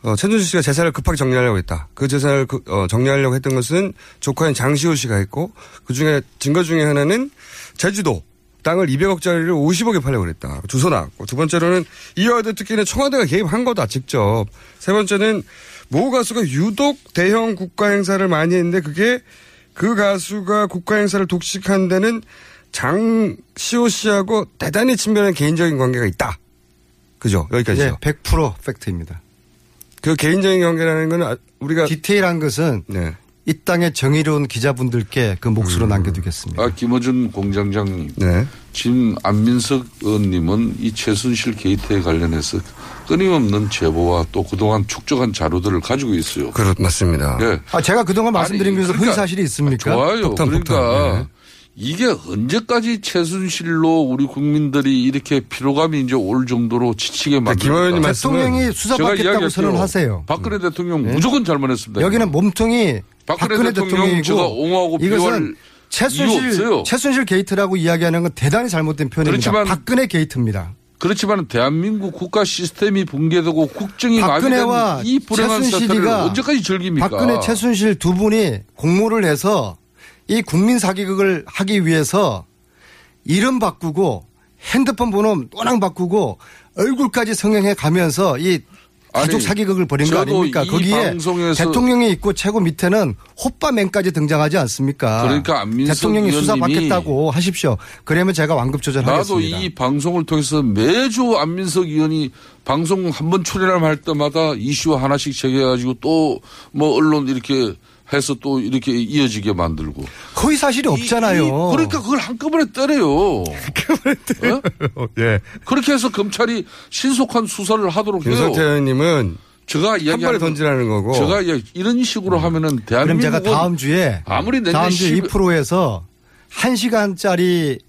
어, 최준실 씨가 재산을 급하게 정리하려고 했다. 그 재산을 그, 어, 정리하려고 했던 것은 조카인 장시호 씨가 했고, 그 중에 증거 중에 하나는 제주도 땅을 200억짜리를 50억에 팔려고 그랬다. 주소 나왔고. 두 번째로는 이화여대 특기는 청와대가 개입한 거다, 직접. 세 번째는 모 가수가 유독 대형 국가 행사를 많이 했는데 그게 그 가수가 국가 행사를 독식한 데는 장시호 씨하고 대단히 친밀한 개인적인 관계가 있다. 그죠? 여기까지요. 네, 100% 팩트입니다. 그 개인적인 관계라는 건 아- 우리가 디테일한 것은 네. 이 땅의 정의로운 기자분들께 그 몫으로 남겨두겠습니다. 아, 김어준 공장장님. 네. 지금 안민석 의원님은 이 최순실 게이트에 관련해서 끊임없는 제보와 또 그동안 축적한 자료들을 가지고 있어요. 그렇 맞습니다. 네. 아, 제가 그동안 말씀드린 것에서 그러니까 허위 사실이 있습니까? 좋아요. 폭탄, 그러니까 폭탄. 네. 이게 언제까지 최순실로 우리 국민들이 이렇게 피로감이 이제 올 정도로 지치게 김 만들까? 대통령이 수사받겠다고 선언하세요. 박근혜 대통령 네. 무조건 잘못했습니다. 여기는 몸통이 박근혜 박근혜, 대통령 제가 옹호하고 없어요. 최순실 최순실 게이트라고 이야기하는 건 대단히 잘못된 표현입니다. 그렇지만 박근혜 게이트입니다. 그렇지만 대한민국 국가 시스템이 붕괴되고 국정이 마비된 이 불행한 사태를 언제까지 즐깁니까? 박근혜 최순실 두 분이 공모를 해서 이 국민 사기극을 하기 위해서 이름 바꾸고 핸드폰 번호 또랑 바꾸고 얼굴까지 성형해 가면서 이 가족 사기극을 벌인 거 아닙니까? 이 거기에 대통령이 있고 최고 밑에는 호빠맨까지 등장하지 않습니까? 그러니까 안민석 대통령이 수사 받겠다고 하십시오. 그러면 제가 완급 나도 조절하겠습니다. 이 방송을 통해서 매주 안민석 의원이 방송 한 번 출연할 때마다 이슈 하나씩 제기해가지고 또 뭐 언론 이렇게 해서 또 이렇게 이어지게 만들고. 거의 사실이 없잖아요. 이- 그러니까 그걸 한꺼번에 때려요. 한꺼번에 예. 그렇게 해서 검찰이 신속한 수사를 하도록 해요. 김성태 의원님은 제가 한 이야기하는 발에 던지라는 거고. 제가 이런 식으로 하면은 그럼 대한민국은 제가 다음 주에 아무리 내년 다음 주10 2%에서 1시간짜리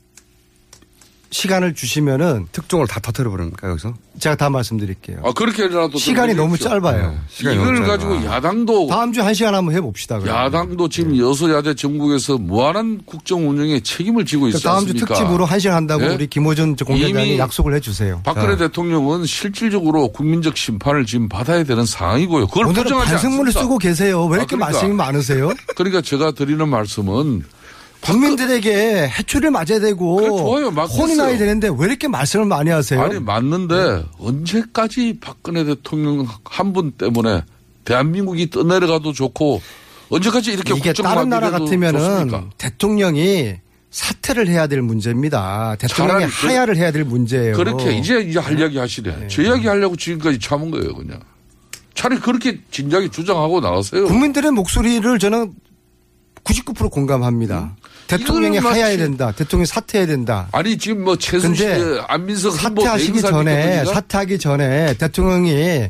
시간을 주시면은 특종을 다 터뜨려 버립니까 여기서? 제가 다 말씀드릴게요. 아 그렇게라도 시간이 좀 너무 해주십시오. 짧아요. 시간이 이걸 너무 가지고 짧아. 야당도 다음 주 1시간 한번 해봅시다. 그러면. 야당도 지금 여소야대 정국에서 무한한 국정 운영에 책임을 지고 있지 그러니까 다음 주? 특집으로 1시간 한다고 예? 우리 김호준 공장장이 약속을 해주세요. 박근혜 대통령은 실질적으로 국민적 심판을 지금 받아야 되는 상황이고요. 그걸 오늘은 반성문을 않습니다. 쓰고 계세요. 왜 이렇게 아, 그러니까. 말씀이 많으세요? 그러니까 제가 드리는 말씀은 국민들에게 해초를 맞아야 되고 그래, 좋아요. 혼이 나야 되는데 왜 이렇게 말씀을 많이 하세요? 아니 맞는데 언제까지 박근혜 대통령 한 분 때문에 대한민국이 떠내려가도 좋고 언제까지 이렇게 이게 다른 나라 같으면은 좋습니까? 대통령이 사퇴를 해야 될 문제입니다. 대통령이 하야를 해야 될 문제예요. 그렇게 이제 이제 할 이야기 하시래. 네. 제 이야기 하려고 지금까지 참은 거예요, 그냥. 차라리 그렇게 진작에 주장하고 나가세요. 국민들의 목소리를 저는 99% 공감합니다. 대통령이 하야해야 된다. 대통령이 사퇴해야 된다. 아니 지금 뭐 최순실, 안민석 후보 사퇴하시기 전에? 사퇴하기 전에 대통령이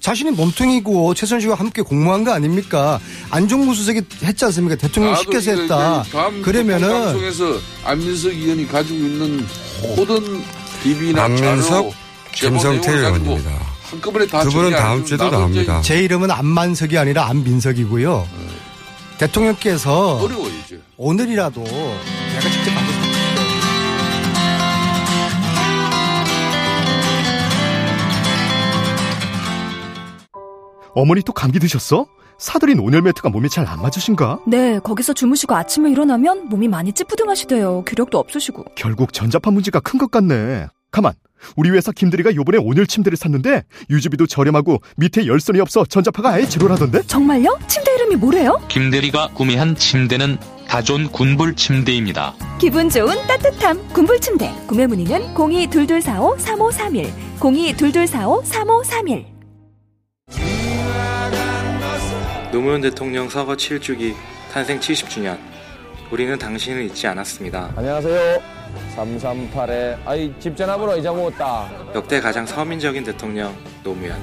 자신이 몸통이고 최순실과 함께 공모한 거 아닙니까? 안종무 수석이 했지 않습니까? 대통령 나도 시켜서 했다. 그러면은 방송에서 안민석 의원이 가지고 있는 모든 DB나 안민석, 김성태 의원입니다. 한꺼번에 다두 분은 정리 안 다음 주에도 나옵니다. 제 이름은 안만석이 아니라 안민석이고요. 대통령께서 어려워 이제. 오늘이라도 내가 직접 가서 어머니 또 감기 드셨어? 사들인 온열 매트가 몸에 잘 안 맞으신가? 네, 거기서 주무시고 아침에 일어나면 몸이 많이 찌뿌둥하시대요. 기력도 없으시고. 결국 전자파 문제가 큰 것 같네. 가만. 우리 회사 김대리가 요번에 온열 침대를 샀는데 유지비도 저렴하고 밑에 열선이 없어 전자파가 아예 제로라던데? 정말요? 침대 이름이 뭐래요? 김대리가 구매한 침대는 다존 군불 침대입니다. 기분 좋은 따뜻함 군불 침대. 구매 문의는 022245-3531, 022245-3531. 노무현 대통령 서거 7주기 탄생 70주년 우리는 당신을 잊지 않았습니다. 안녕하세요. 338에 아이 집 전화번호 잊어먹었다. 역대 가장 서민적인 대통령 노무현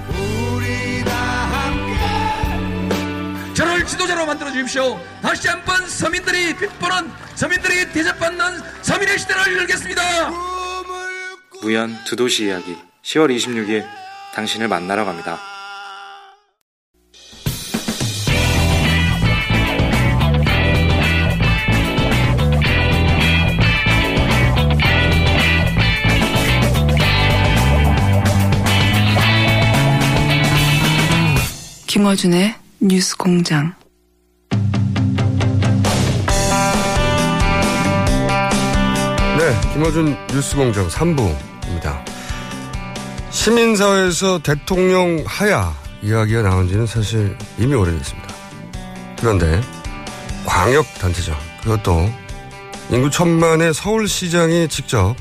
저를 지도자로 만들어 주십시오. 다시 한번 서민들이 빗보는 서민들이 대접받는 서민의 시대를 열겠습니다. 무연 두 도시 이야기 10월 26일 당신을 만나러 갑니다. 김어준의 뉴스 공장. 네, 김어준 뉴스 공장 3부입니다. 시민사회에서 대통령 하야 이야기가 나온 지는 사실 이미 오래됐습니다. 그런데 광역단체장, 그것도 인구 천만의 서울시장이 직접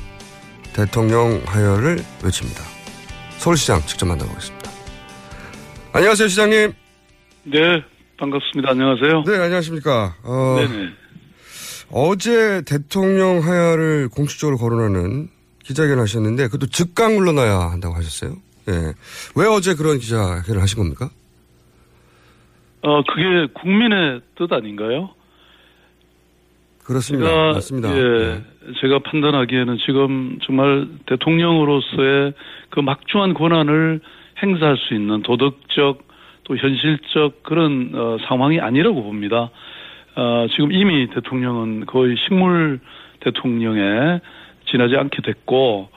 대통령 하야를 외칩니다. 서울시장 직접 만나보겠습니다. 안녕하세요, 시장님. 네, 반갑습니다. 안녕하세요. 네, 안녕하십니까. 어, 네네. 어제 대통령 하야를 공식적으로 거론하는 기자회견 하셨는데 그것도 즉각 물러나야 한다고 하셨어요. 예. 왜 어제 그런 기자회견을 하신 겁니까? 어, 그게 국민의 뜻 아닌가요? 그렇습니다. 제가, 맞습니다. 예, 네. 제가 판단하기에는 지금 정말 대통령으로서의 그 막중한 권한을 행사할 수 있는 도덕적 또 현실적 그런 어, 상황이 아니라고 봅니다. 어, 지금 이미 대통령은 거의 식물 대통령에 지나지 않게 됐고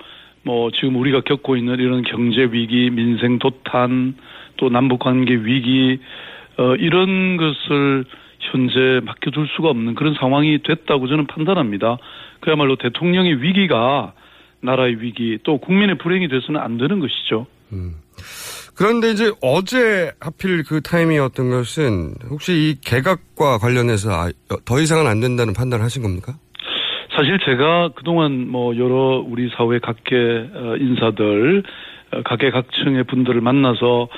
뭐 지금 우리가 겪고 있는 이런 경제 위기, 민생 도탄, 또 남북 관계 위기 어 이런 것을 현재 맡겨둘 수가 없는 그런 상황이 됐다고 저는 판단합니다. 그야말로 대통령의 위기가 나라의 위기 또 국민의 불행이 돼서는 안 되는 것이죠. 그런데 이제 어제 하필 그 타이밍이었던 것은 혹시 이 개각과 관련해서 아, 더 이상은 안 된다는 판단을 하신 겁니까? 사실 제가 그동안 뭐 여러 우리 사회 각계 어, 인사들 어, 각계각층의 분들을 만나서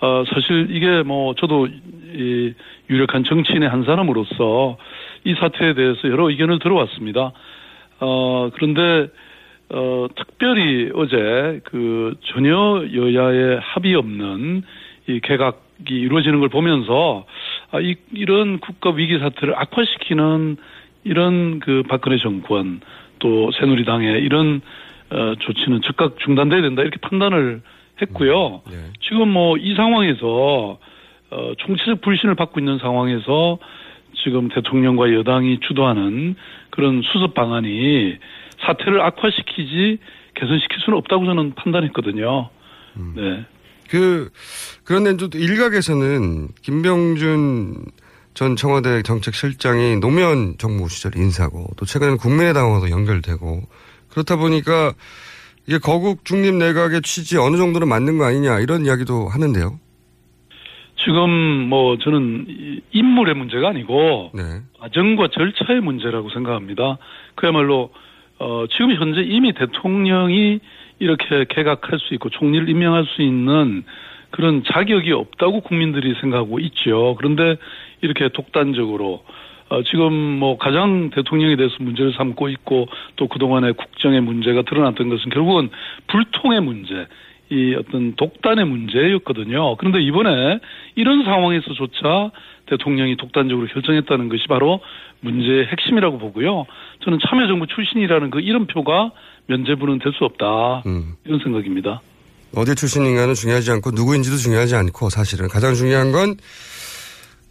어 사실 이게 뭐 저도 이 유력한 정치인의 한 사람으로서 이 사태에 대해서 여러 의견을 들어왔습니다. 어 그런데 어 특별히 어제 그 전혀 여야의 합의 없는 이 개각이 이루어지는 걸 보면서 아, 이, 이런 국가 위기 사태를 악화시키는 이런 그 박근혜 정권 또 새누리당의 이런 어, 조치는 즉각 중단돼야 된다 이렇게 판단을 했고요. 지금 뭐 이 상황에서 어, 총체적 불신을 받고 있는 상황에서 지금 대통령과 여당이 주도하는 그런 수습 방안이 사태를 악화시키지 개선시킬 수는 없다고 저는 판단했거든요. 네. 그 그런데 또 일각에서는 김병준 전 청와대 정책실장이 노무현 정부 시절 인사고 또 최근에는 국민의당하고도 연결되고 그렇다 보니까 이게 거국 중립 내각의 취지 어느 정도는 맞는 거 아니냐 이런 이야기도 하는데요. 지금 뭐 저는 이 인물의 문제가 아니고 과정과 절차의 문제라고 생각합니다. 그야말로 어 지금 현재 이미 대통령이 이렇게 개각할 수 있고 총리를 임명할 수 있는 그런 자격이 없다고 국민들이 생각하고 있죠. 그런데 이렇게 독단적으로 어, 지금 뭐 가장 대통령에 대해서 문제를 삼고 있고 또 그동안의 국정의 문제가 드러났던 것은 결국은 불통의 문제, 이 어떤 독단의 문제였거든요. 그런데 이번에 이런 상황에서조차 대통령이 독단적으로 결정했다는 것이 바로 문제의 핵심이라고 보고요. 저는 참여정부 출신이라는 그 이름표가 면제부는 될 수 없다. 이런 생각입니다. 어디 출신인가는 중요하지 않고 누구인지도 중요하지 않고 사실은 가장 중요한 건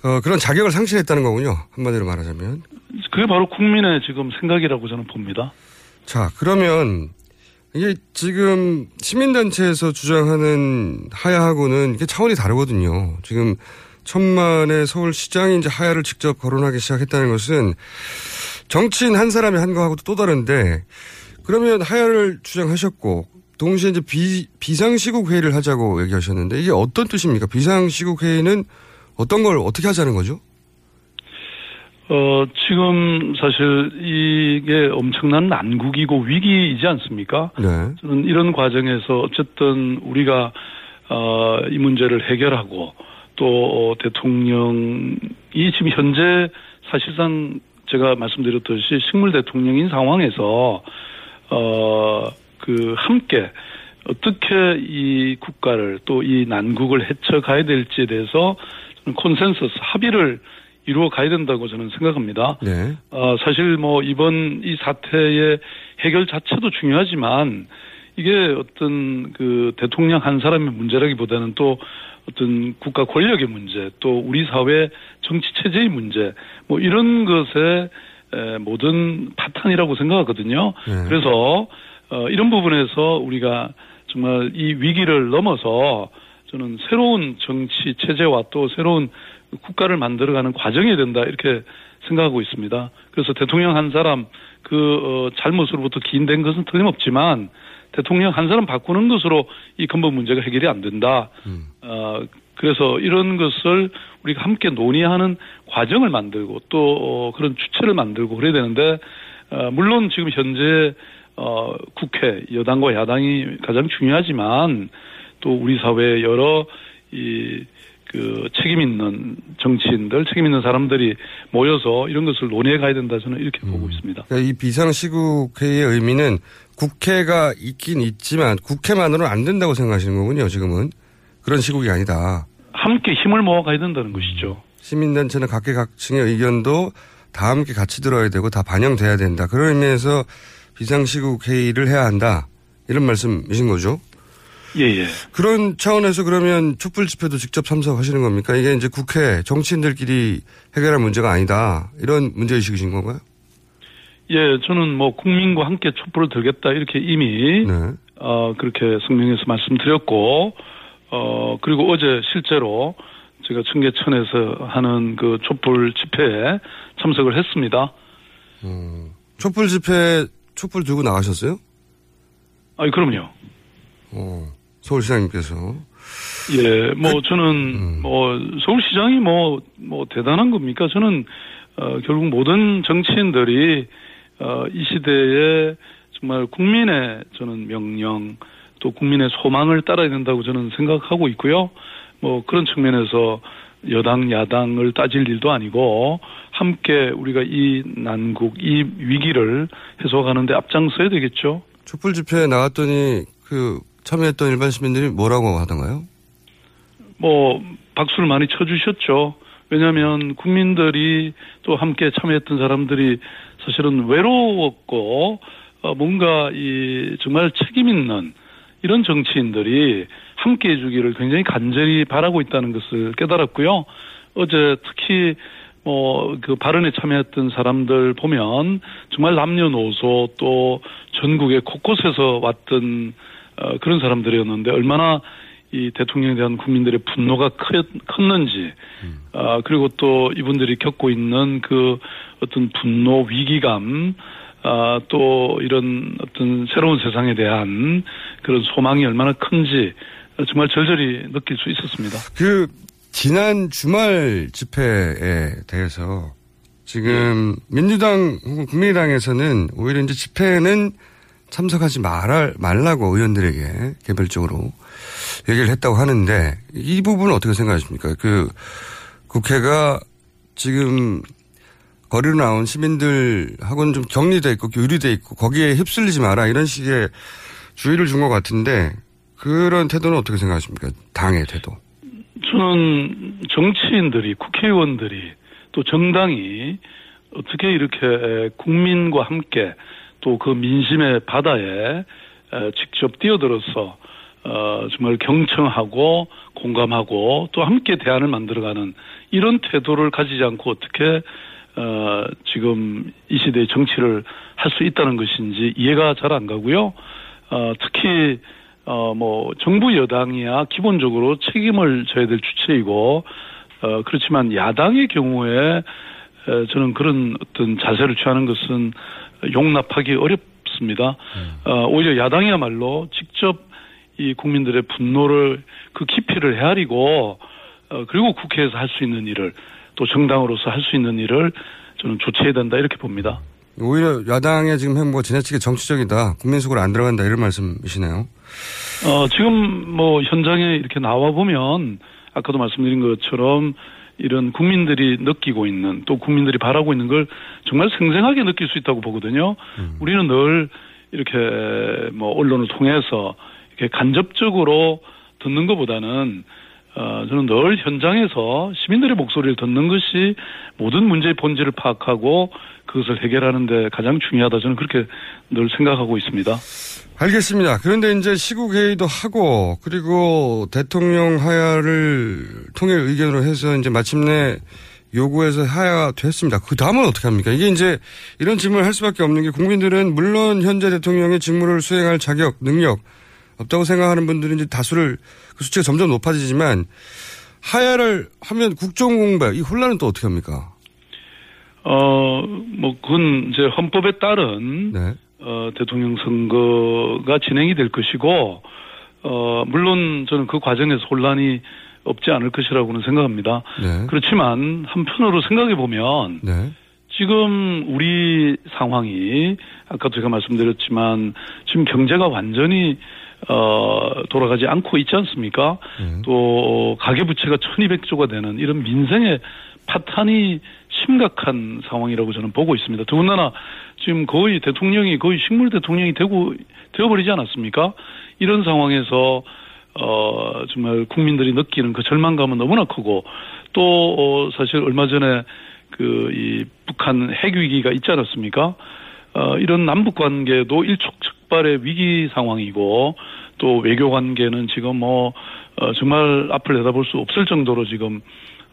어, 그런 자격을 상실했다는 거군요. 한마디로 말하자면. 그게 바로 국민의 지금 생각이라고 저는 봅니다. 자, 그러면 이게 지금 시민단체에서 주장하는 하야하고는 이게 차원이 다르거든요. 지금 천만의 서울시장이 이제 하야를 직접 거론하기 시작했다는 것은 정치인 한 사람이 한 거하고도 또 다른데 그러면 하야를 주장하셨고 동시에 이제 비, 비상시국 회의를 하자고 얘기하셨는데 이게 어떤 뜻입니까? 비상시국 회의는 어떤 걸 어떻게 하자는 거죠? 어, 지금 사실 이게 엄청난 난국이고 위기이지 않습니까? 네. 저는 이런 과정에서 어쨌든 우리가 어, 이 문제를 해결하고 또 어, 대통령이 지금 현재 사실상 제가 말씀드렸듯이 식물 대통령인 상황에서 어, 그 함께 어떻게 이 국가를 또 이 난국을 헤쳐가야 될지에 대해서 콘센서스 합의를 이루어 가야 된다고 저는 생각합니다. 네. 어, 사실 뭐 이번 이 사태의 해결 자체도 중요하지만 이게 어떤 그 대통령 한 사람의 문제라기보다는 또 어떤 국가 권력의 문제 또 우리 사회 정치 체제의 문제 뭐 이런 것의 에, 모든 파탄이라고 생각하거든요. 그래서 어, 이런 부분에서 우리가 정말 이 위기를 넘어서 저는 새로운 정치 체제와 또 새로운 국가를 만들어가는 과정이 된다 이렇게 생각하고 있습니다. 그래서 대통령 한 사람 그 어, 잘못으로부터 기인된 것은 틀림없지만 대통령 한 사람 바꾸는 것으로 이 근본 문제가 해결이 안 된다. 어, 그래서 이런 것을 우리가 함께 논의하는 과정을 만들고 또 어, 그런 주체를 만들고 그래야 되는데 어, 물론 지금 현재 어, 국회 여당과 야당이 가장 중요하지만 또 우리 사회 여러 이 그 책임 있는 정치인들, 책임 있는 사람들이 모여서 이런 것을 논의해 가야 된다 저는 이렇게 보고 있습니다. 그러니까 이 비상시국회의의 의미는 국회가 있긴 있지만 국회만으로는 안 된다고 생각하시는 거군요. 지금은 그런 시국이 아니다. 함께 힘을 모아 가야 된다는 것이죠. 시민단체는 각계각층의 의견도 다 함께 같이 들어야 되고 다 반영돼야 된다. 그런 의미에서 비상시국 회의를 해야 한다. 이런 말씀이신 거죠? 예, 예. 그런 차원에서 그러면 촛불 집회도 직접 참석하시는 겁니까? 이게 이제 국회 정치인들끼리 해결할 문제가 아니다. 이런 문제의식이신 건가요? 예, 저는 뭐 국민과 함께 촛불을 들겠다 이렇게 이미 네. 어, 그렇게 성명에서 말씀드렸고, 어, 그리고 어제 실제로 제가 청계천에서 하는 그 촛불 집회에 참석을 했습니다. 음, 촛불 집회, 촛불 들고 나가셨어요? 아니, 그럼요. 어, 서울시장님께서. 예, 뭐 저는 뭐 서울시장이 뭐, 뭐 대단한 겁니까? 저는, 어, 결국 모든 정치인들이, 어, 이 시대에 정말 국민의 저는 명령 또 국민의 소망을 따라야 된다고 저는 생각하고 있고요. 뭐 그런 측면에서 여당 야당을 따질 일도 아니고 함께 우리가 이 난국 이 위기를 해소하는데 앞장서야 되겠죠. 촛불 집회에 나갔더니 그 참여했던 일반 시민들이 뭐라고 하던가요? 뭐 박수를 많이 쳐주셨죠. 왜냐하면 국민들이 또 함께 참여했던 사람들이 사실은 외로웠고 어, 뭔가 이 정말 책임 있는 이런 정치인들이 함께 해주기를 굉장히 간절히 바라고 있다는 것을 깨달았고요. 어제 특히 뭐 그 발언에 참여했던 사람들 보면 정말 남녀노소 또 전국의 곳곳에서 왔던 어, 그런 사람들이었는데 얼마나 이 대통령에 대한 국민들의 분노가 크, 컸는지, 아, 그리고 또 이분들이 겪고 있는 그 어떤 분노, 위기감, 아, 또 이런 어떤 새로운 세상에 대한 그런 소망이 얼마나 큰지 정말 절절히 느낄 수 있었습니다. 그 지난 주말 집회에 대해서 지금 민주당 혹은 국민의당에서는 오히려 이제 집회는 참석하지 말아, 말라고 의원들에게 개별적으로 얘기를 했다고 하는데 이 부분은 어떻게 생각하십니까? 그 국회가 지금 거리로 나온 시민들하고는 좀 격리돼 있고 교류돼 있고 거기에 휩쓸리지 마라 이런 식의 주의를 준 것 같은데 그런 태도는 어떻게 생각하십니까? 당의 태도. 저는 정치인들이 국회의원들이 또 정당이 어떻게 이렇게 국민과 함께 또 그 민심의 바다에 직접 뛰어들어서 어, 정말 경청하고 공감하고 또 함께 대안을 만들어가는 이런 태도를 가지지 않고 어떻게 어, 지금 이 시대의 정치를 할 수 있다는 것인지 이해가 잘 안 가고요. 어, 특히 어, 뭐 정부 여당이야 기본적으로 책임을 져야 될 주체이고 어, 그렇지만 야당의 경우에 에, 저는 그런 어떤 자세를 취하는 것은 용납하기 어렵습니다. 어, 오히려 야당이야말로 직접 이 국민들의 분노를 그 깊이를 헤아리고 어, 그리고 국회에서 할 수 있는 일을 또 정당으로서 할 수 있는 일을 저는 조치해야 된다 이렇게 봅니다. 오히려 야당의 지금 행보가 지나치게 정치적이다. 국민 속으로 안 들어간다 이런 말씀이시네요. 어, 지금 뭐 현장에 이렇게 나와 보면 아까도 말씀드린 것처럼 이런 국민들이 느끼고 있는 또 국민들이 바라고 있는 걸 정말 생생하게 느낄 수 있다고 보거든요. 우리는 늘 이렇게 뭐 언론을 통해서 이렇게 간접적으로 듣는 것보다는 어, 저는 늘 현장에서 시민들의 목소리를 듣는 것이 모든 문제의 본질을 파악하고 그것을 해결하는 데 가장 중요하다 저는 그렇게 늘 생각하고 있습니다. 알겠습니다. 그런데 이제 시국회의도 하고 그리고 대통령 하야를 통일 의견으로 해서 이제 마침내 요구해서 하야가 됐습니다. 그 다음은 어떻게 합니까? 이게 이제 이런 질문을 할 수밖에 없는 게 국민들은 물론 현재 대통령의 직무를 수행할 자격, 능력 없다고 생각하는 분들은 이제 다수를 그 수치가 점점 높아지지만 하야를 하면 국정 공백 이 혼란은 또 어떻게 합니까? 어, 뭐, 그건 이제 헌법에 따른, 네. 어, 대통령 선거가 진행이 될 것이고, 어, 물론 저는 그 과정에서 혼란이 없지 않을 것이라고는 생각합니다. 네. 그렇지만 한편으로 생각해 보면, 네. 지금 우리 상황이 아까도 제가 말씀드렸지만 지금 경제가 완전히 어 돌아가지 않고 있지 않습니까? 또 가계 부채가 1200조가 되는 이런 민생의 파탄이 심각한 상황이라고 저는 보고 있습니다. 더군다나 지금 거의 대통령이 거의 식물 대통령이 되고 되어버리지 않았습니까? 이런 상황에서 어 정말 국민들이 느끼는 그 절망감은 너무나 크고 또 어, 사실 얼마 전에 그 이 북한 핵 위기가 있지 않았습니까? 어, 이런 남북 관계도 일촉즉발의 위기 상황이고 또 외교 관계는 지금 뭐 어, 정말 앞을 내다볼 수 없을 정도로 지금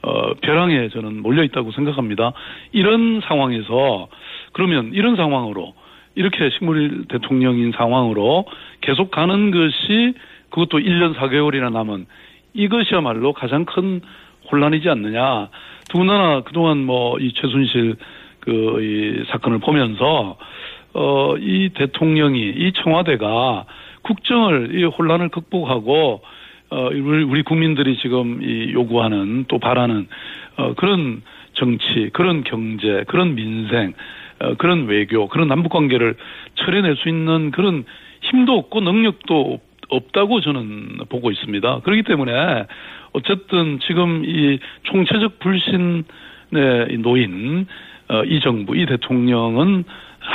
어, 벼랑에 저는 몰려 있다고 생각합니다. 이런 상황에서 그러면 이런 상황으로 이렇게 식물 대통령인 상황으로 계속 가는 것이 그것도 1년 4개월이나 남은 이것이야말로 가장 큰 혼란이지 않느냐. 더군다나 그동안 뭐 이 최순실 그 이 사건을 보면서 어 이 대통령이 이 청와대가 국정을 이 혼란을 극복하고 어 우리, 국민들이 지금 이 요구하는 또 바라는 어 그런 정치, 그런 경제, 그런 민생, 어 그런 외교, 그런 남북 관계를 처리해낼 수 있는 그런 힘도 없고 능력도 없- 없다고 저는 보고 있습니다. 그렇기 때문에 어쨌든 지금 이 총체적 불신의 이 노인 어, 이 정부, 이 대통령은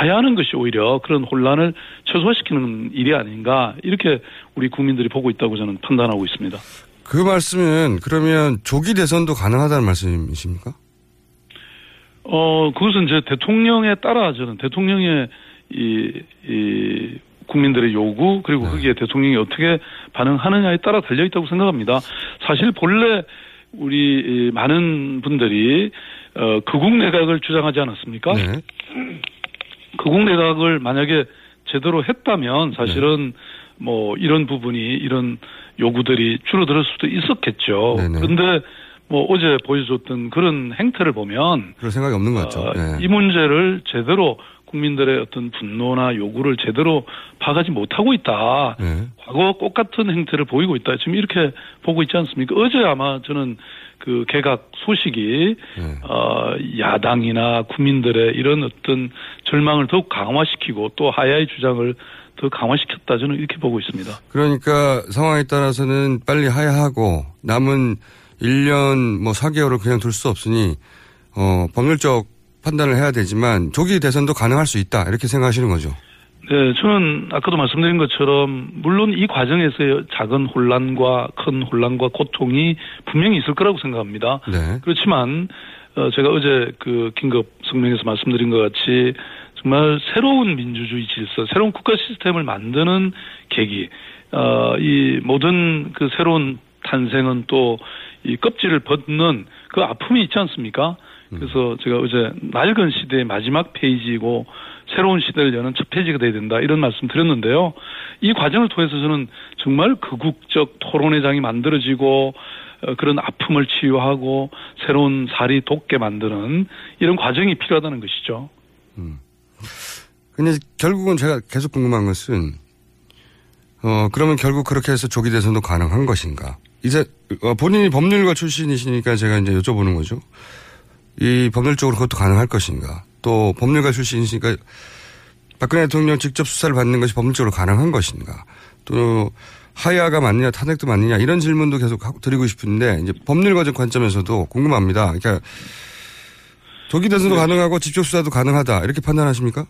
해야 하는 것이 오히려 그런 혼란을 최소화시키는 일이 아닌가 이렇게 우리 국민들이 보고 있다고 저는 판단하고 있습니다. 그 말씀은 그러면 조기 대선도 가능하다는 말씀이십니까? 어, 그것은 이제 대통령에 따라 저는 대통령의 이, 이 국민들의 요구 그리고 거기에 대통령이 어떻게 반응하느냐에 따라 달려 있다고 생각합니다. 사실 본래 우리 이 많은 분들이 어, 극국 내각을 주장하지 않았습니까? 극국 내각을 만약에 제대로 했다면 사실은 뭐 이런 부분이 이런 요구들이 줄어들 수도 있었겠죠. 그런데 뭐 어제 보여줬던 그런 행태를 보면 그럴 생각이 없는 것 같죠. 어, 네. 이 문제를 제대로 국민들의 어떤 분노나 요구를 제대로 파가지 못하고 있다. 네. 과거 똑같은 행태를 보이고 있다. 지금 이렇게 보고 있지 않습니까? 어제 아마 저는 그 개각 소식이 네. 어, 야당이나 국민들의 이런 어떤 절망을 더욱 강화시키고 또 하야의 주장을 더 강화시켰다. 저는 이렇게 보고 있습니다. 그러니까 상황에 따라서는 빨리 하야하고 남은 1년 뭐 4개월을 그냥 둘 수 없으니 어, 법률적 판단을 해야 되지만 조기 대선도 가능할 수 있다. 이렇게 생각하시는 거죠. 네, 저는 아까도 말씀드린 것처럼 물론 이 과정에서의 작은 혼란과 큰 혼란과 고통이 분명히 있을 거라고 생각합니다. 네. 그렇지만 어, 제가 어제 그 긴급 성명에서 말씀드린 것 같이 정말 새로운 민주주의 질서, 새로운 국가 시스템을 만드는 계기, 어, 이 모든 그 새로운 탄생은 또 이 껍질을 벗는 그 아픔이 있지 않습니까? 그래서 제가 어제 낡은 시대의 마지막 페이지이고 새로운 시대를 여는 첫 페이지가 돼야 된다 이런 말씀 드렸는데요. 이 과정을 통해서 저는 정말 극국적 토론회장이 만들어지고 어, 그런 아픔을 치유하고 새로운 살이 돋게 만드는 이런 과정이 필요하다는 것이죠. 근데 결국은 제가 계속 궁금한 것은 어 그러면 결국 그렇게 해서 조기 대선도 가능한 것인가? 이제 어, 본인이 법률가 출신이시니까 제가 이제 여쭤보는 거죠. 이 법률적으로 그것도 가능할 것인가? 또 법률가 출신이시니까 박근혜 대통령 직접 수사를 받는 것이 법률적으로 가능한 것인가? 또 하야가 맞느냐 탄핵도 맞느냐 이런 질문도 계속 드리고 싶은데 이제 법률가적 관점에서도 궁금합니다. 그러니까 조기 대선도 가능하고 직접 수사도 가능하다 이렇게 판단하십니까?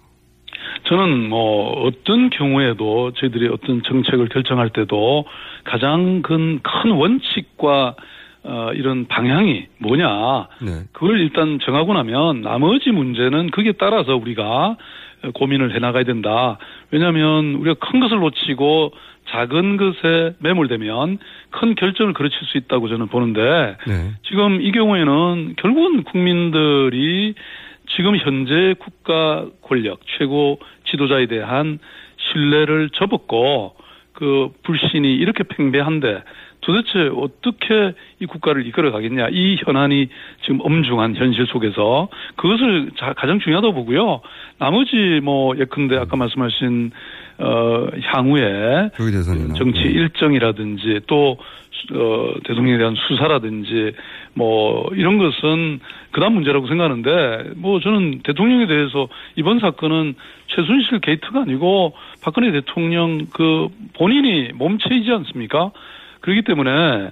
저는 뭐 어떤 경우에도 저희들이 어떤 정책을 결정할 때도 가장 큰, 큰 원칙과 어, 이런 방향이 뭐냐 네. 그걸 일단 정하고 나면 나머지 문제는 거기에 따라서 우리가 고민을 해 나가야 된다. 왜냐하면 우리가 큰 것을 놓치고 작은 것에 매몰되면 큰 결정을 그르칠 수 있다고 저는 보는데 네. 지금 이 경우에는 결국은 국민들이 지금 현재 국가 권력 최고 지도자에 대한 신뢰를 접었고 그 불신이 이렇게 팽배한데 도대체 어떻게 이 국가를 이끌어 가겠냐 이 현안이 지금 엄중한 현실 속에서 그것을 자- 가장 중요하다고 보고요. 나머지 뭐 예컨대 아까 말씀하신 어 향후에 정치 일정이라든지 또 어, 대통령에 대한 수사라든지 뭐 이런 것은 그다음 문제라고 생각하는데 뭐 저는 대통령에 대해서 이번 사건은 최순실 게이트가 아니고 박근혜 대통령 그 본인이 몸체이지 않습니까? 그렇기 때문에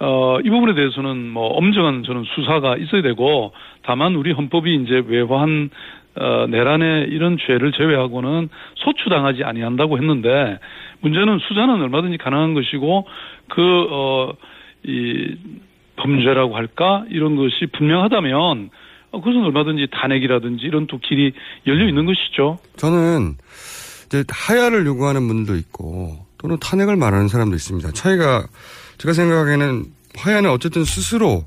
어, 이 부분에 대해서는 뭐 엄정한 저는 수사가 있어야 되고 다만 우리 헌법이 이제 외환 어, 내란의 이런 죄를 제외하고는 소추당하지 아니한다고 했는데 문제는 수사는 얼마든지 가능한 것이고 그 어, 이 범죄라고 할까 이런 것이 분명하다면 어, 그것은 얼마든지 탄핵이라든지 이런 또 길이 열려 있는 것이죠. 저는 이제 하야를 요구하는 분도 있고 또는 탄핵을 말하는 사람도 있습니다. 차이가 제가 생각하기에는 하야는 어쨌든 스스로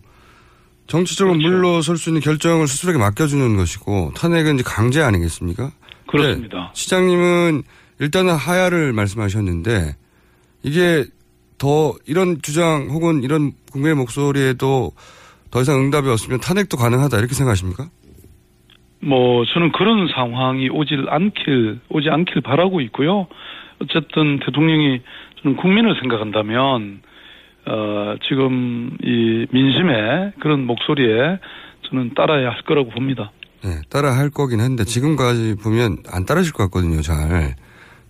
정치적으로 물러설 수 있는 결정을 스스로에게 맡겨주는 것이고 탄핵은 이제 강제 아니겠습니까? 그렇습니다. 네, 시장님은 일단은 하야를 말씀하셨는데 이게 더 이런 주장 혹은 이런 국민의 목소리에도 더 이상 응답이 없으면 탄핵도 가능하다 이렇게 생각하십니까? 뭐 저는 그런 상황이 오질 않길 오지 않길 바라고 있고요. 어쨌든 대통령이 저는 국민을 생각한다면 어 지금 이 민심의 그런 목소리에 저는 따라야 할 거라고 봅니다. 네, 따라 할 거긴 한데 지금까지 보면 안 따라질 것 같거든요, 잘.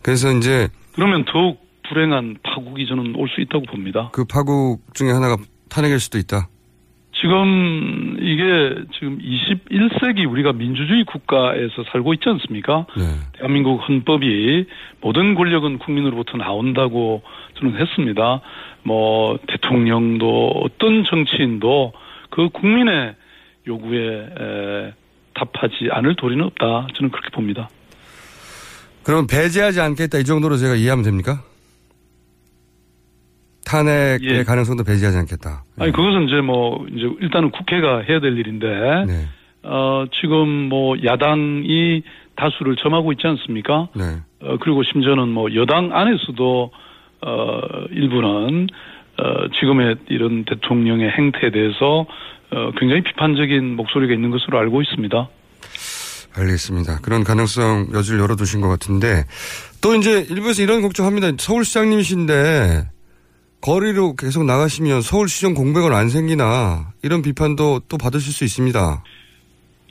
그래서 이제 그러면 더욱 불행한 파국이 저는 올 수 있다고 봅니다. 그 파국 중에 하나가 탄핵일 수도 있다. 지금 이게 지금 21세기 우리가 민주주의 국가에서 살고 있지 않습니까? 네. 대한민국 헌법이 모든 권력은 국민으로부터 나온다고 저는 했습니다. 뭐 대통령도 어떤 정치인도 그 국민의 요구에 에, 답하지 않을 도리는 없다. 저는 그렇게 봅니다. 그럼 배제하지 않겠다 이 정도로 제가 이해하면 됩니까? 탄핵의 예. 가능성도 배제하지 않겠다. 아니 그것은 이제 뭐 이제 일단은 국회가 해야 될 일인데 네. 어 지금 뭐 야당이 다수를 점하고 있지 않습니까? 네. 어 그리고 심지어는 뭐 여당 안에서도 어 일부는 어 지금의 이런 대통령의 행태에 대해서 어 굉장히 비판적인 목소리가 있는 것으로 알고 있습니다. 알겠습니다. 그런 가능성 여지를 열어두신 것 같은데 또 이제 일부에서 이런 걱정합니다. 서울시장님이신데 거리로 계속 나가시면 서울시정 공백은 안 생기나 이런 비판도 또 받으실 수 있습니다.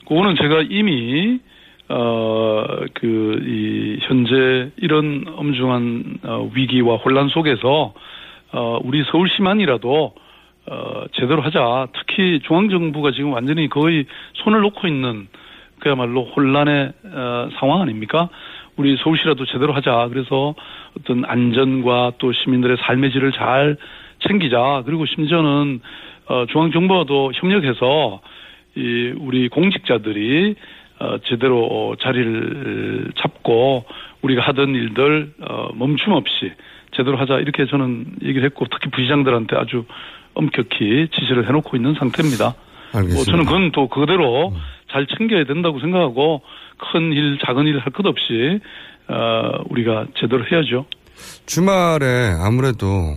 그거는 제가 이미 어 그 이 현재 이런 엄중한 어, 위기와 혼란 속에서 어 우리 서울시만이라도 어 제대로 하자. 특히 중앙 정부가 지금 완전히 거의 손을 놓고 있는 그야말로 혼란의 어, 상황 아닙니까? 우리 서울시라도 제대로 하자. 그래서 어떤 안전과 또 시민들의 삶의 질을 잘 챙기자. 그리고 심지어는 어, 중앙 정부와도 협력해서 이 우리 공직자들이 어, 제대로 어, 자리를 잡고 우리가 하던 일들 어, 멈춤 없이 제대로 하자 이렇게 저는 얘기를 했고 특히 부시장들한테 아주 엄격히 지시를 해놓고 있는 상태입니다. 알겠습니다. 뭐 저는 그건 또 그대로 잘 챙겨야 된다고 생각하고 큰 일, 작은 일 할 것 없이 어, 우리가 제대로 해야죠. 주말에 아무래도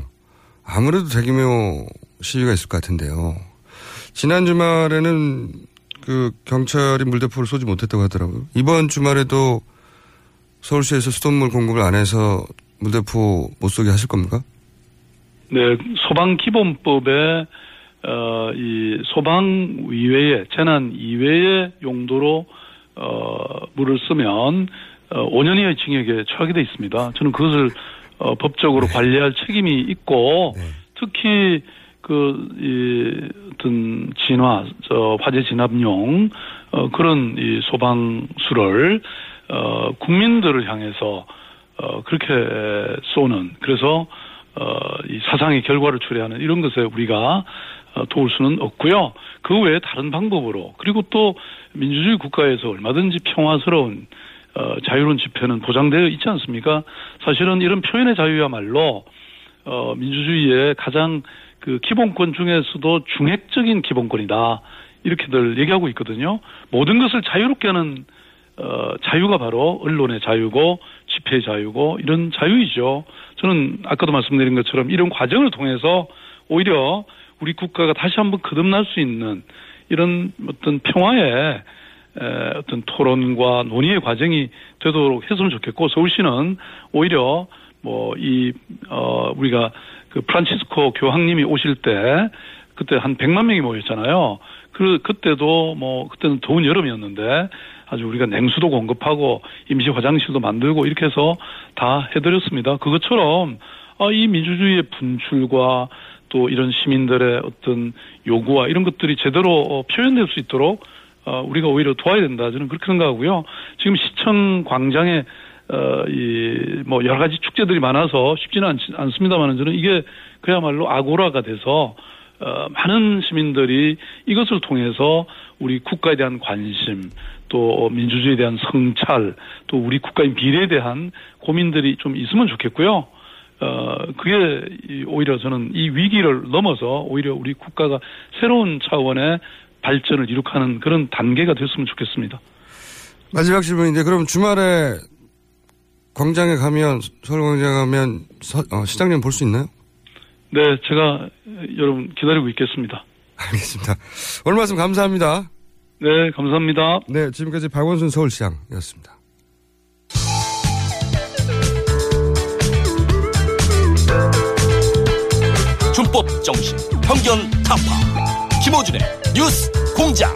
아무래도 대규모 시위가 있을 것 같은데요. 지난 주말에는 그 경찰이 물대포를 쏘지 못했다고 하더라고요. 이번 주말에도 서울시에서 수돗물 공급을 안 해서 물대포 못 쏘게 하실 겁니까? 네, 소방 기본법에 어, 이 소방 이외에 재난 이외의 용도로 어, 물을 쓰면 어, 5년 이하의 징역에 처하게 돼 있습니다. 저는 그것을 어, 법적으로 관리할 책임이 있고 특히 그, 이, 어떤 진화, 저, 화재 진압용, 어, 그런 이 소방수를, 어, 국민들을 향해서, 어, 그렇게 쏘는, 그래서, 어, 이 사상의 결과를 초래하는 이런 것에 우리가 어, 도울 수는 없고요. 그 외에 다른 방법으로 그리고 또 민주주의 국가에서 얼마든지 평화스러운 어, 자유로운 집회는 보장되어 있지 않습니까? 사실은 이런 표현의 자유야말로 어, 민주주의의 가장 그 기본권 중에서도 중핵적인 기본권이다. 이렇게들 얘기하고 있거든요. 모든 것을 자유롭게 하는 어, 자유가 바로 언론의 자유고 집회의 자유고 이런 자유이죠. 저는 아까도 말씀드린 것처럼 이런 과정을 통해서 오히려 우리 국가가 다시 한번 거듭날 수 있는 이런 어떤 평화의 에, 어떤 토론과 논의의 과정이 되도록 했으면 좋겠고 서울시는 오히려 뭐 이 어 우리가 그 프란치스코 교황님이 오실 때 그때 한 100만 명이 모였잖아요. 그 그때도 뭐 그때는 더운 여름이었는데 아주 우리가 냉수도 공급하고 임시 화장실도 만들고 이렇게 해서 다 해드렸습니다. 그것처럼 아, 이 민주주의의 분출과 또 이런 시민들의 어떤 요구와 이런 것들이 제대로 어, 표현될 수 있도록 어, 우리가 오히려 도와야 된다. 저는 그렇게 생각하고요. 지금 시청 광장에 어, 이, 뭐, 여러 가지 축제들이 많아서 쉽지는 않, 않습니다만 저는 이게 그야말로 아고라가 돼서 어, 많은 시민들이 이것을 통해서 우리 국가에 대한 관심, 또 민주주의에 대한 성찰, 또 우리 국가의 미래에 대한 고민들이 좀 있으면 좋겠고요. 어, 그게 이- 오히려 저는 이 위기를 넘어서 오히려 우리 국가가 새로운 차원의 발전을 이룩하는 그런 단계가 됐으면 좋겠습니다. 마지막 질문인데 그럼 주말에 광장에 가면 서울 광장에 가면 서- 어, 시장님 볼 수 있나요? 네, 제가 여러분 기다리고 있겠습니다. 알겠습니다. 오늘 말씀 감사합니다. 네, 감사합니다. 네, 지금까지 박원순 서울시장이었습니다. 준법 정신, 편견 타파. 김호준의 뉴스 공장.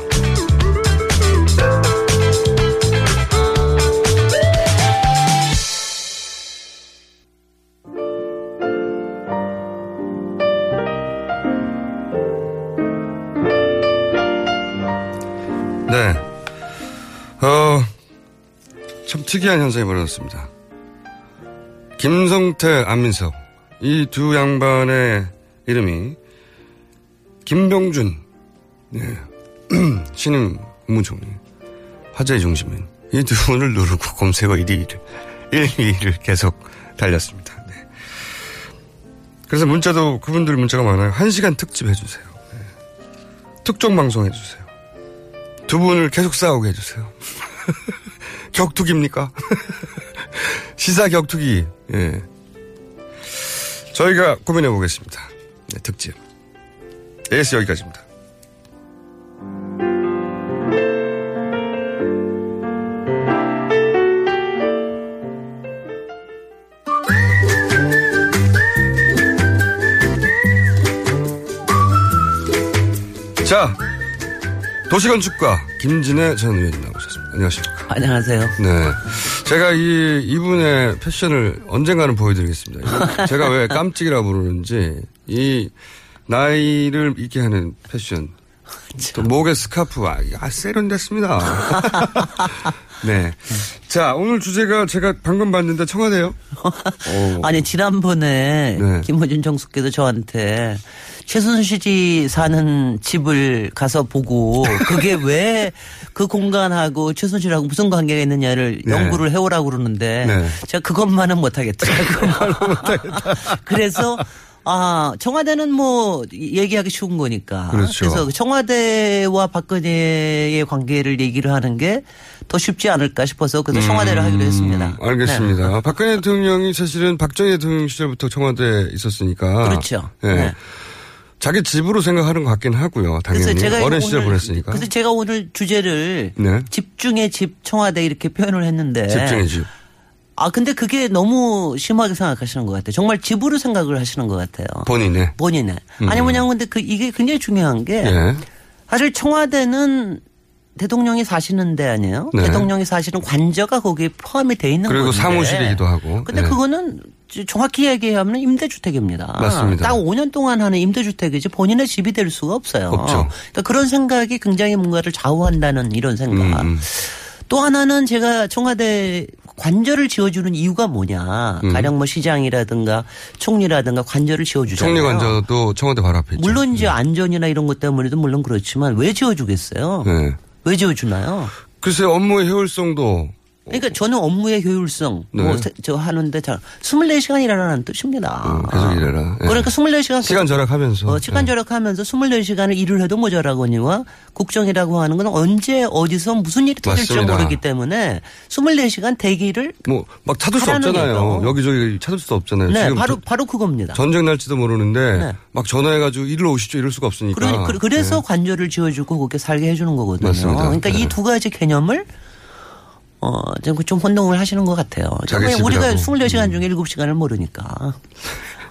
네. 어, 참 특이한 현상이 벌어졌습니다. 김성태, 안민석. 이 두 양반의 이름이 김병준, 네. 신임 국무총리, 화제의 중심인 이 두 분을 누르고 검색어 1위를, 1, 2위를 계속 달렸습니다. 네. 그래서 문자도 그분들 문자가 많아요. 한 시간 특집 해주세요. 네. 특종 방송 해주세요. 두 분을 계속 싸우게 해주세요. 격투기입니까? 시사 격투기. 예. 저희가 고민해 보겠습니다. 네, 특집. AS 여기까지입니다. 자, 도시건축가 김진애 전 의원님 나오셨습니다. 안녕하십니까. 안녕하세요. 네. 제가 이, 이분의 패션을 언젠가는 보여드리겠습니다. 제가 왜 깜찍이라 부르는지, 이, 나이를 잊게 하는 패션. 또 목에 스카프, 아, 아 세련됐습니다. 네. 자, 오늘 주제가 제가 방금 봤는데 청와대요? 오. 아니 지난번에 네. 김호준 정수께서 저한테 최순실이 사는 집을 가서 보고 그게 왜 그 공간하고 최순실하고 무슨 관계가 있느냐를 네. 연구를 해오라고 그러는데 네. 제가 그것만은 못하겠더라고요. 그래서 아 청와대는 뭐 얘기하기 쉬운 거니까. 그렇죠. 래서 청와대와 박근혜의 관계를 얘기를 하는 게 더 쉽지 않을까 싶어서 그래서 청와대를 하기로 했습니다. 음, 알겠습니다. 네. 박근혜 대통령이 사실은 박정희 대통령 시절부터 청와대에 있었으니까. 그렇죠. 네. 네. 자기 집으로 생각하는 것 같긴 하고요. 당연히. 어린 오늘- 시절 보냈으니까. 그래서 제가 오늘 주제를 네. 집중의 집 청와대 이렇게 표현을 했는데. 집중의 집. 아 근데 그게 너무 심하게 생각하시는 것 같아요. 정말 집으로 생각을 하시는 것 같아요. 본인의. 본인의. 아니 음. 뭐냐면 근데 그 이게 굉장히 중요한 게 예. 사실 청와대는 대통령이 사시는 데 아니에요. 네. 대통령이 사시는 관저가 거기에 포함이 돼 있는 그리고 건데. 사무실이기도 하고. 근데 예. 그거는 정확히 얘기하면 임대주택입니다. 맞습니다. 딱 5년 동안 하는 임대주택이지 본인의 집이 될 수가 없어요. 없죠. 그러니까 그런 생각이 굉장히 뭔가를 좌우한다는 이런 생각. 음, 또 하나는 제가 청와대 관저를 지어주는 이유가 뭐냐. 음. 가령 뭐 시장이라든가 총리라든가 관저를 지어주잖아요. 총리 관저도 청와대 바로 앞에 있죠. 물론 이제 안전이나 이런 것 때문에도 물론 그렇지만 왜 지어주겠어요? 네. 왜 지어주나요? 글쎄 업무의 효율성도 그러니까 저는 업무의 효율성 네. 뭐저 하는데 잘 24시간 일하라는 뜻입니다. 계속 일해라. 예. 그러니까 24시간 시간 절약하면서. 어, 시간 절약하면서 24시간을 일을 해도 모자라거니와 국정이라고 하는 건 언제 어디서 무슨 일이 터질지. 모르기 때문에 24시간 대기를 뭐 막 찾을 수 없잖아요. 얘기죠. 여기저기 찾을 수 없잖아요. 네, 지금 바로 저- 바로 그겁니다. 전쟁 날지도 모르는데 네. 막 전화해가지고 일로 오시죠 이럴 수가 없으니까. 그러니, 그- 그래서 네. 관저를 지어주고 거기에 살게 해주는 거거든요. 맞습니다. 그러니까 네. 이두 가지 개념을 어, 좀, 좀 혼동을 하시는 것 같아요. 우리가 집이라고. 음. 24시간 중에 7시간을 모르니까.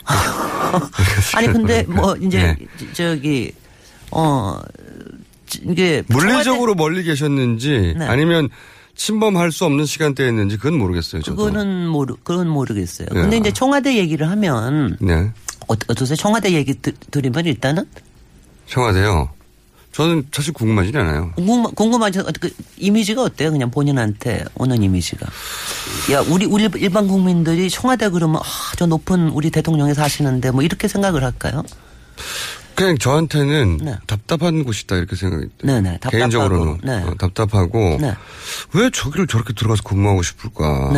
아니, 근데 뭐, 이제, 네. 저기, 어, 이게. 물리적으로 멀리 계셨는지 네. 아니면 침범할 수 없는 시간대였는지 그건 모르겠어요. 저도. 그거는 모르, 그건 모르겠어요. 네. 근데 이제 청와대 얘기를 하면. 네. 어, 어떠세요? 청와대 얘기 드, 들으면 일단은 청와대요. 저는 사실 궁금하진 않아요. 궁금, 궁금하죠. 그 이미지가 어때요? 그냥 본인한테 오는 이미지가. 야, 우리, 우리 일반 국민들이 청와대 그러면, 아, 저 높은 우리 대통령이 사시는데 뭐 이렇게 생각을 할까요? 그냥 저한테는 답답한 곳이다 이렇게 생각이 네네. 네. 답답하고. 개인적으로는 네. 어, 답답하고 네. 왜 저기를 저렇게 들어가서 근무하고 싶을까?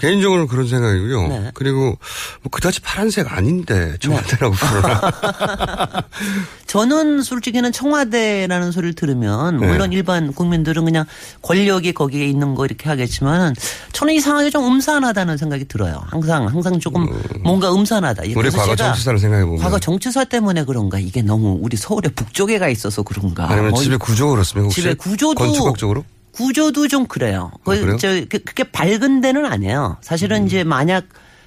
네. 개인적으로는 그런 생각이고요. 네. 그리고 뭐 그다지 파란색 아닌데 청와대라고 그러나. 저는 솔직히는 청와대라는 소리를 들으면 네. 물론 일반 국민들은 그냥 권력이 거기에 있는 거 이렇게 하겠지만 저는 이상하게 좀 음산하다는 생각이 들어요. 항상 항상 조금 뭔가 음산하다. 우리 과거 정치사를 생각해 보면 과거 정치사 때문에 그런가 이게 너무 우리 서울의 북쪽에 가 있어서 그런가. 아니면 뭐 집의 구조가 그렇습니까? 집의 구조도 건축학적으로? 구조도 좀 그래요. 그, 그래요? 저, 그, 그게 밝은 데는 아니에요. 사실은 음. 이제 만약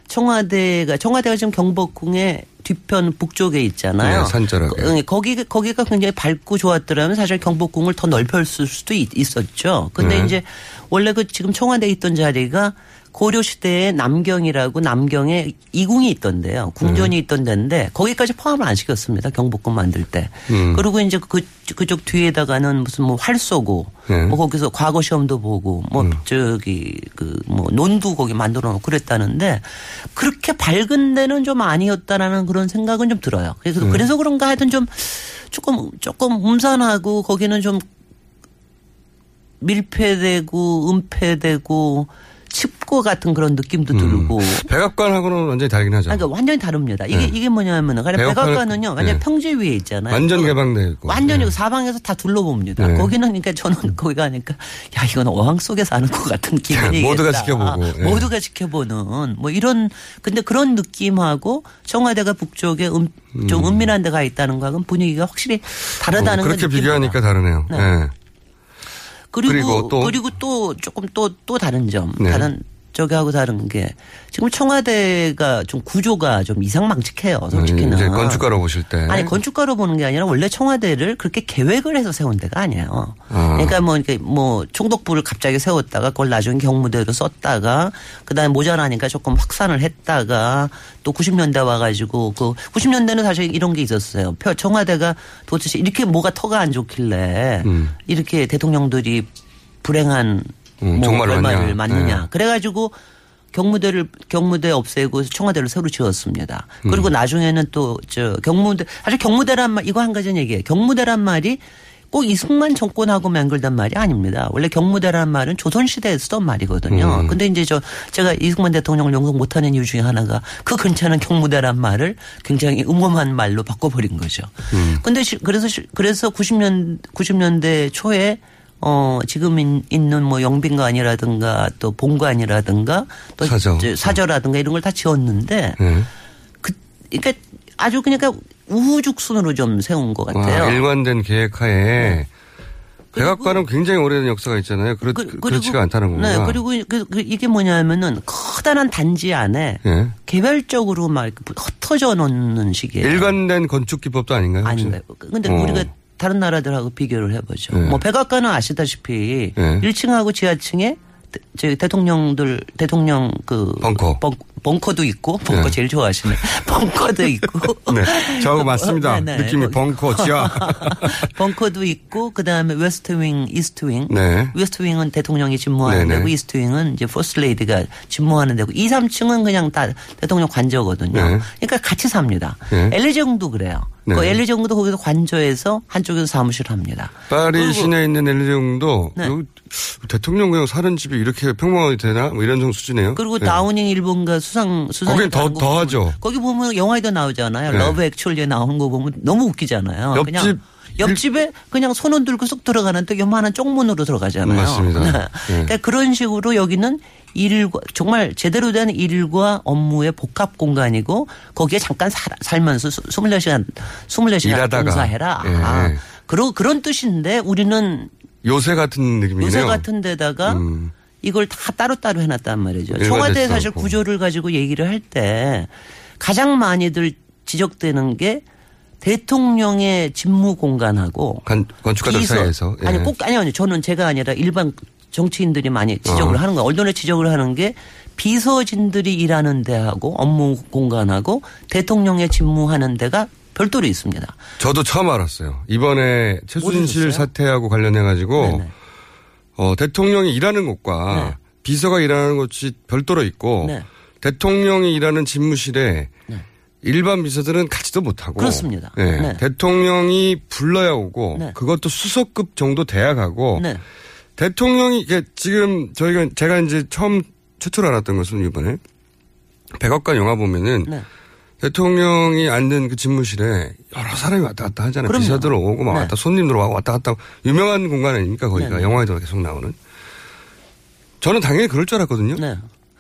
청와대가, 청와대가 지금 경복궁의 뒤편 북쪽에 있잖아요. 네, 산자락에. 거- 응, 거기, 거기가 굉장히 밝고 좋았더라면 사실 경복궁을 더 넓혔을 수도 있, 있었죠. 근데 네. 이제 원래 그 지금 청와대에 있던 자리가 고려 시대에 남경이라고 남경에 이궁이 있던데요. 궁전이 네. 있던 데인데 거기까지 포함을 안 시켰습니다. 경복궁 만들 때. 음. 그리고 이제 그 그쪽 뒤에다가는 무슨 뭐 활 쏘고 네. 뭐 거기서 과거 시험도 보고 뭐 음. 저기 그 뭐 논도 거기 만들어 놓고 그랬다는데 그렇게 밝은 데는 좀 아니었다라는 그런 생각은 좀 들어요. 그래서 네. 그래서 그런가 하여튼 좀 조금 조금 음산하고 거기는 좀 밀폐되고 은폐되고 칩고 같은 그런 느낌도 들고 백악관하고는 완전히 다르긴 하죠. 아니, 그러니까 완전히 다릅니다. 이게 네. 이게 뭐냐면은 그냥 백악관은- 백악관은요 완전 네. 히 평지 위에 있잖아요. 완전 그거 개방돼 있고. 완전히 네. 사방에서 다 둘러봅니다. 네. 거기는 그러니까 저는 거기 가니까 야 이건 어항 속에 사는 것 같은 기분이 모두가 지켜보고, 예. 모두가 지켜보는 뭐 이런 근데 그런 느낌하고 청와대가 북쪽에 음, 좀 음. 은밀한 데가 있다는 거하고는 분위기가 확실히 다르다는 어, 걸 그렇게. 비교하니까 다르네요. 네. 네. 그리고 그리고 또? 그리고 또 조금 또 또 다른 점 네. 다른 저기하고 다른 게 지금 청와대가 좀 구조가 좀 이상망측해요 솔직히는 이제 건축가로 보실 때. 아니 건축가로 보는 게 아니라 원래 청와대를 그렇게 계획을 해서 세운 데가 아니에요. 아. 그러니까 뭐 이렇게 뭐 총독부를 갑자기 세웠다가 그걸 나중에 경무대로 썼다가 그다음에 모자라니까 조금 확산을 했다가 또 90년대 와가지고 그 90년대는 사실 이런 게 있었어요. 표- 청와대가 도대체 이렇게 뭐가 터가 안 좋길래 음. 이렇게 대통령들이 불행한 음, 뭐 맞냐. 맞느냐. 네. 그래가지고 경무대를 경무대 없애고 청와대를 새로 지었습니다. 그리고 음. 나중에는 또 저 경무대 사실 경무대란 말 이거 한 가지 얘기예요. 경무대란 말이 꼭 이승만 정권하고 연결된 말이 아닙니다. 원래 경무대란 말은 조선 시대에 쓰던 말이거든요. 음. 근데 이제 저 제가 이승만 대통령을 용서 못하는 이유 중에 하나가 그 근처는 경무대란 말을 굉장히 음험한 말로 바꿔버린 거죠. 음. 근데 시- 그래서 시- 그래서 90년 90년대 초에 어 지금 인- 있는 뭐 영빈관이라든가 또 본관이라든가 또 사저. 저 사저라든가 이런 걸 다 지었는데 네. 그러니까 아주 그러니까 우후죽순으로 좀 세운 것 같아요. 와, 일관된 계획하에 백악관은 굉장히 오래된 역사가 있잖아요. 그렇, 그렇지가 않다는 거구나. 네, 그리고 그, 그 이게 뭐냐면은 커다란 단지 안에 예. 개별적으로 막 흩어져 놓는 식이에요. 일관된 건축 기법도 아닌가요? 아닌가요? 근데 어. 우리가 다른 나라들하고 비교를 해보죠. 네. 뭐 백악관은 아시다시피 네. 1층하고 지하층에 대- 저기 대통령들 대통령 그 벙커. 벙 커도 있고 벙커 네. 제일 좋아하시네. 벙커도 있고 네, 저하고 맞습니다. 네, 네. 느낌이 벙커, 지하. 벙커도 있고 그 다음에 West Wing, East Wing. 네. West Wing은 대통령이 집무하는 네네. 데고 East Wing은 이제 퍼스트 레이디가 집무하는 데고 2, 3층은 그냥 다 대통령 관저거든요. 네. 그러니까 같이 삽니다. 네. 엘리제궁도 그래요. 네. 그 엘리제궁도 거기서 관저에서 한쪽에서 사무실 합니다. 파리 시내에 있는 엘리제궁도 네. 대통령 그냥 사는 집이 이렇게 평범하게 되나? 뭐 이런 정도 수준이에요. 그리고 네. 다우닝 10번가 수상 수상 거긴 더, 더 하죠. 거기 보면 영화에도 나오잖아요. 네. Love Actually에 나오는 거 보면 너무 웃기잖아요. 옆집 그냥 옆집에 그냥 손은 들고 쑥 들어가는데 요만한 쪽문으로 들어가잖아요. 맞습니다. 네. 그러니까 그런 식으로 여기는 일과 정말 제대로 된 일과 업무의 복합 공간이고 거기에 잠깐 살, 살면서 수- 24시간 24시간 일하다가. 봉사해라. 예. 아, 그런 그런 뜻인데 우리는 요새 같은 느낌이네요. 요새 같은 데다가 음. 이걸 다 따로따로 해놨단 말이죠. 청와대 사실 않고. 구조를 가지고 얘기를 할 때 가장 많이들 지적되는 게 대통령의 집무 공간하고 건, 건축가들 비서- 사이에서. 예. 아니 꼭 아니요 아니요 저는 제가 아니라 일반 정치인들이 많이 지적을 어. 하는 거예요. 언론에 지적을 하는 게 비서진들이 일하는 데하고 업무 공간하고 대통령의 집무하는 데가 별도로 있습니다. 저도 처음 알았어요. 이번에 최순실? 사태하고 관련해 가지고, 네네. 어, 대통령이 일하는 곳과 네. 비서가 일하는 곳이 별도로 있고, 네. 대통령이 일하는 집무실에 일반 비서들은 가지도 못하고. 그렇습니다. 네. 네. 대통령이 불러야 오고, 네. 그것도 수석급 정도 돼야 가고, 네. 대통령이 이게 지금 저희가 제가 이제 처음 최초로 알았던 것은 이번에 백악관 영화 보면은 네. 대통령이 앉는 그 집무실에 여러 사람이 왔다 갔다 하잖아요. 그럼요. 기사들 오고 막 네. 왔다 손님들 와고 왔다 갔다 하고 유명한 공간 아닙니까 거기가 네, 네. 영화에도 계속 나오는. 저는 당연히 그럴 줄 알았거든요.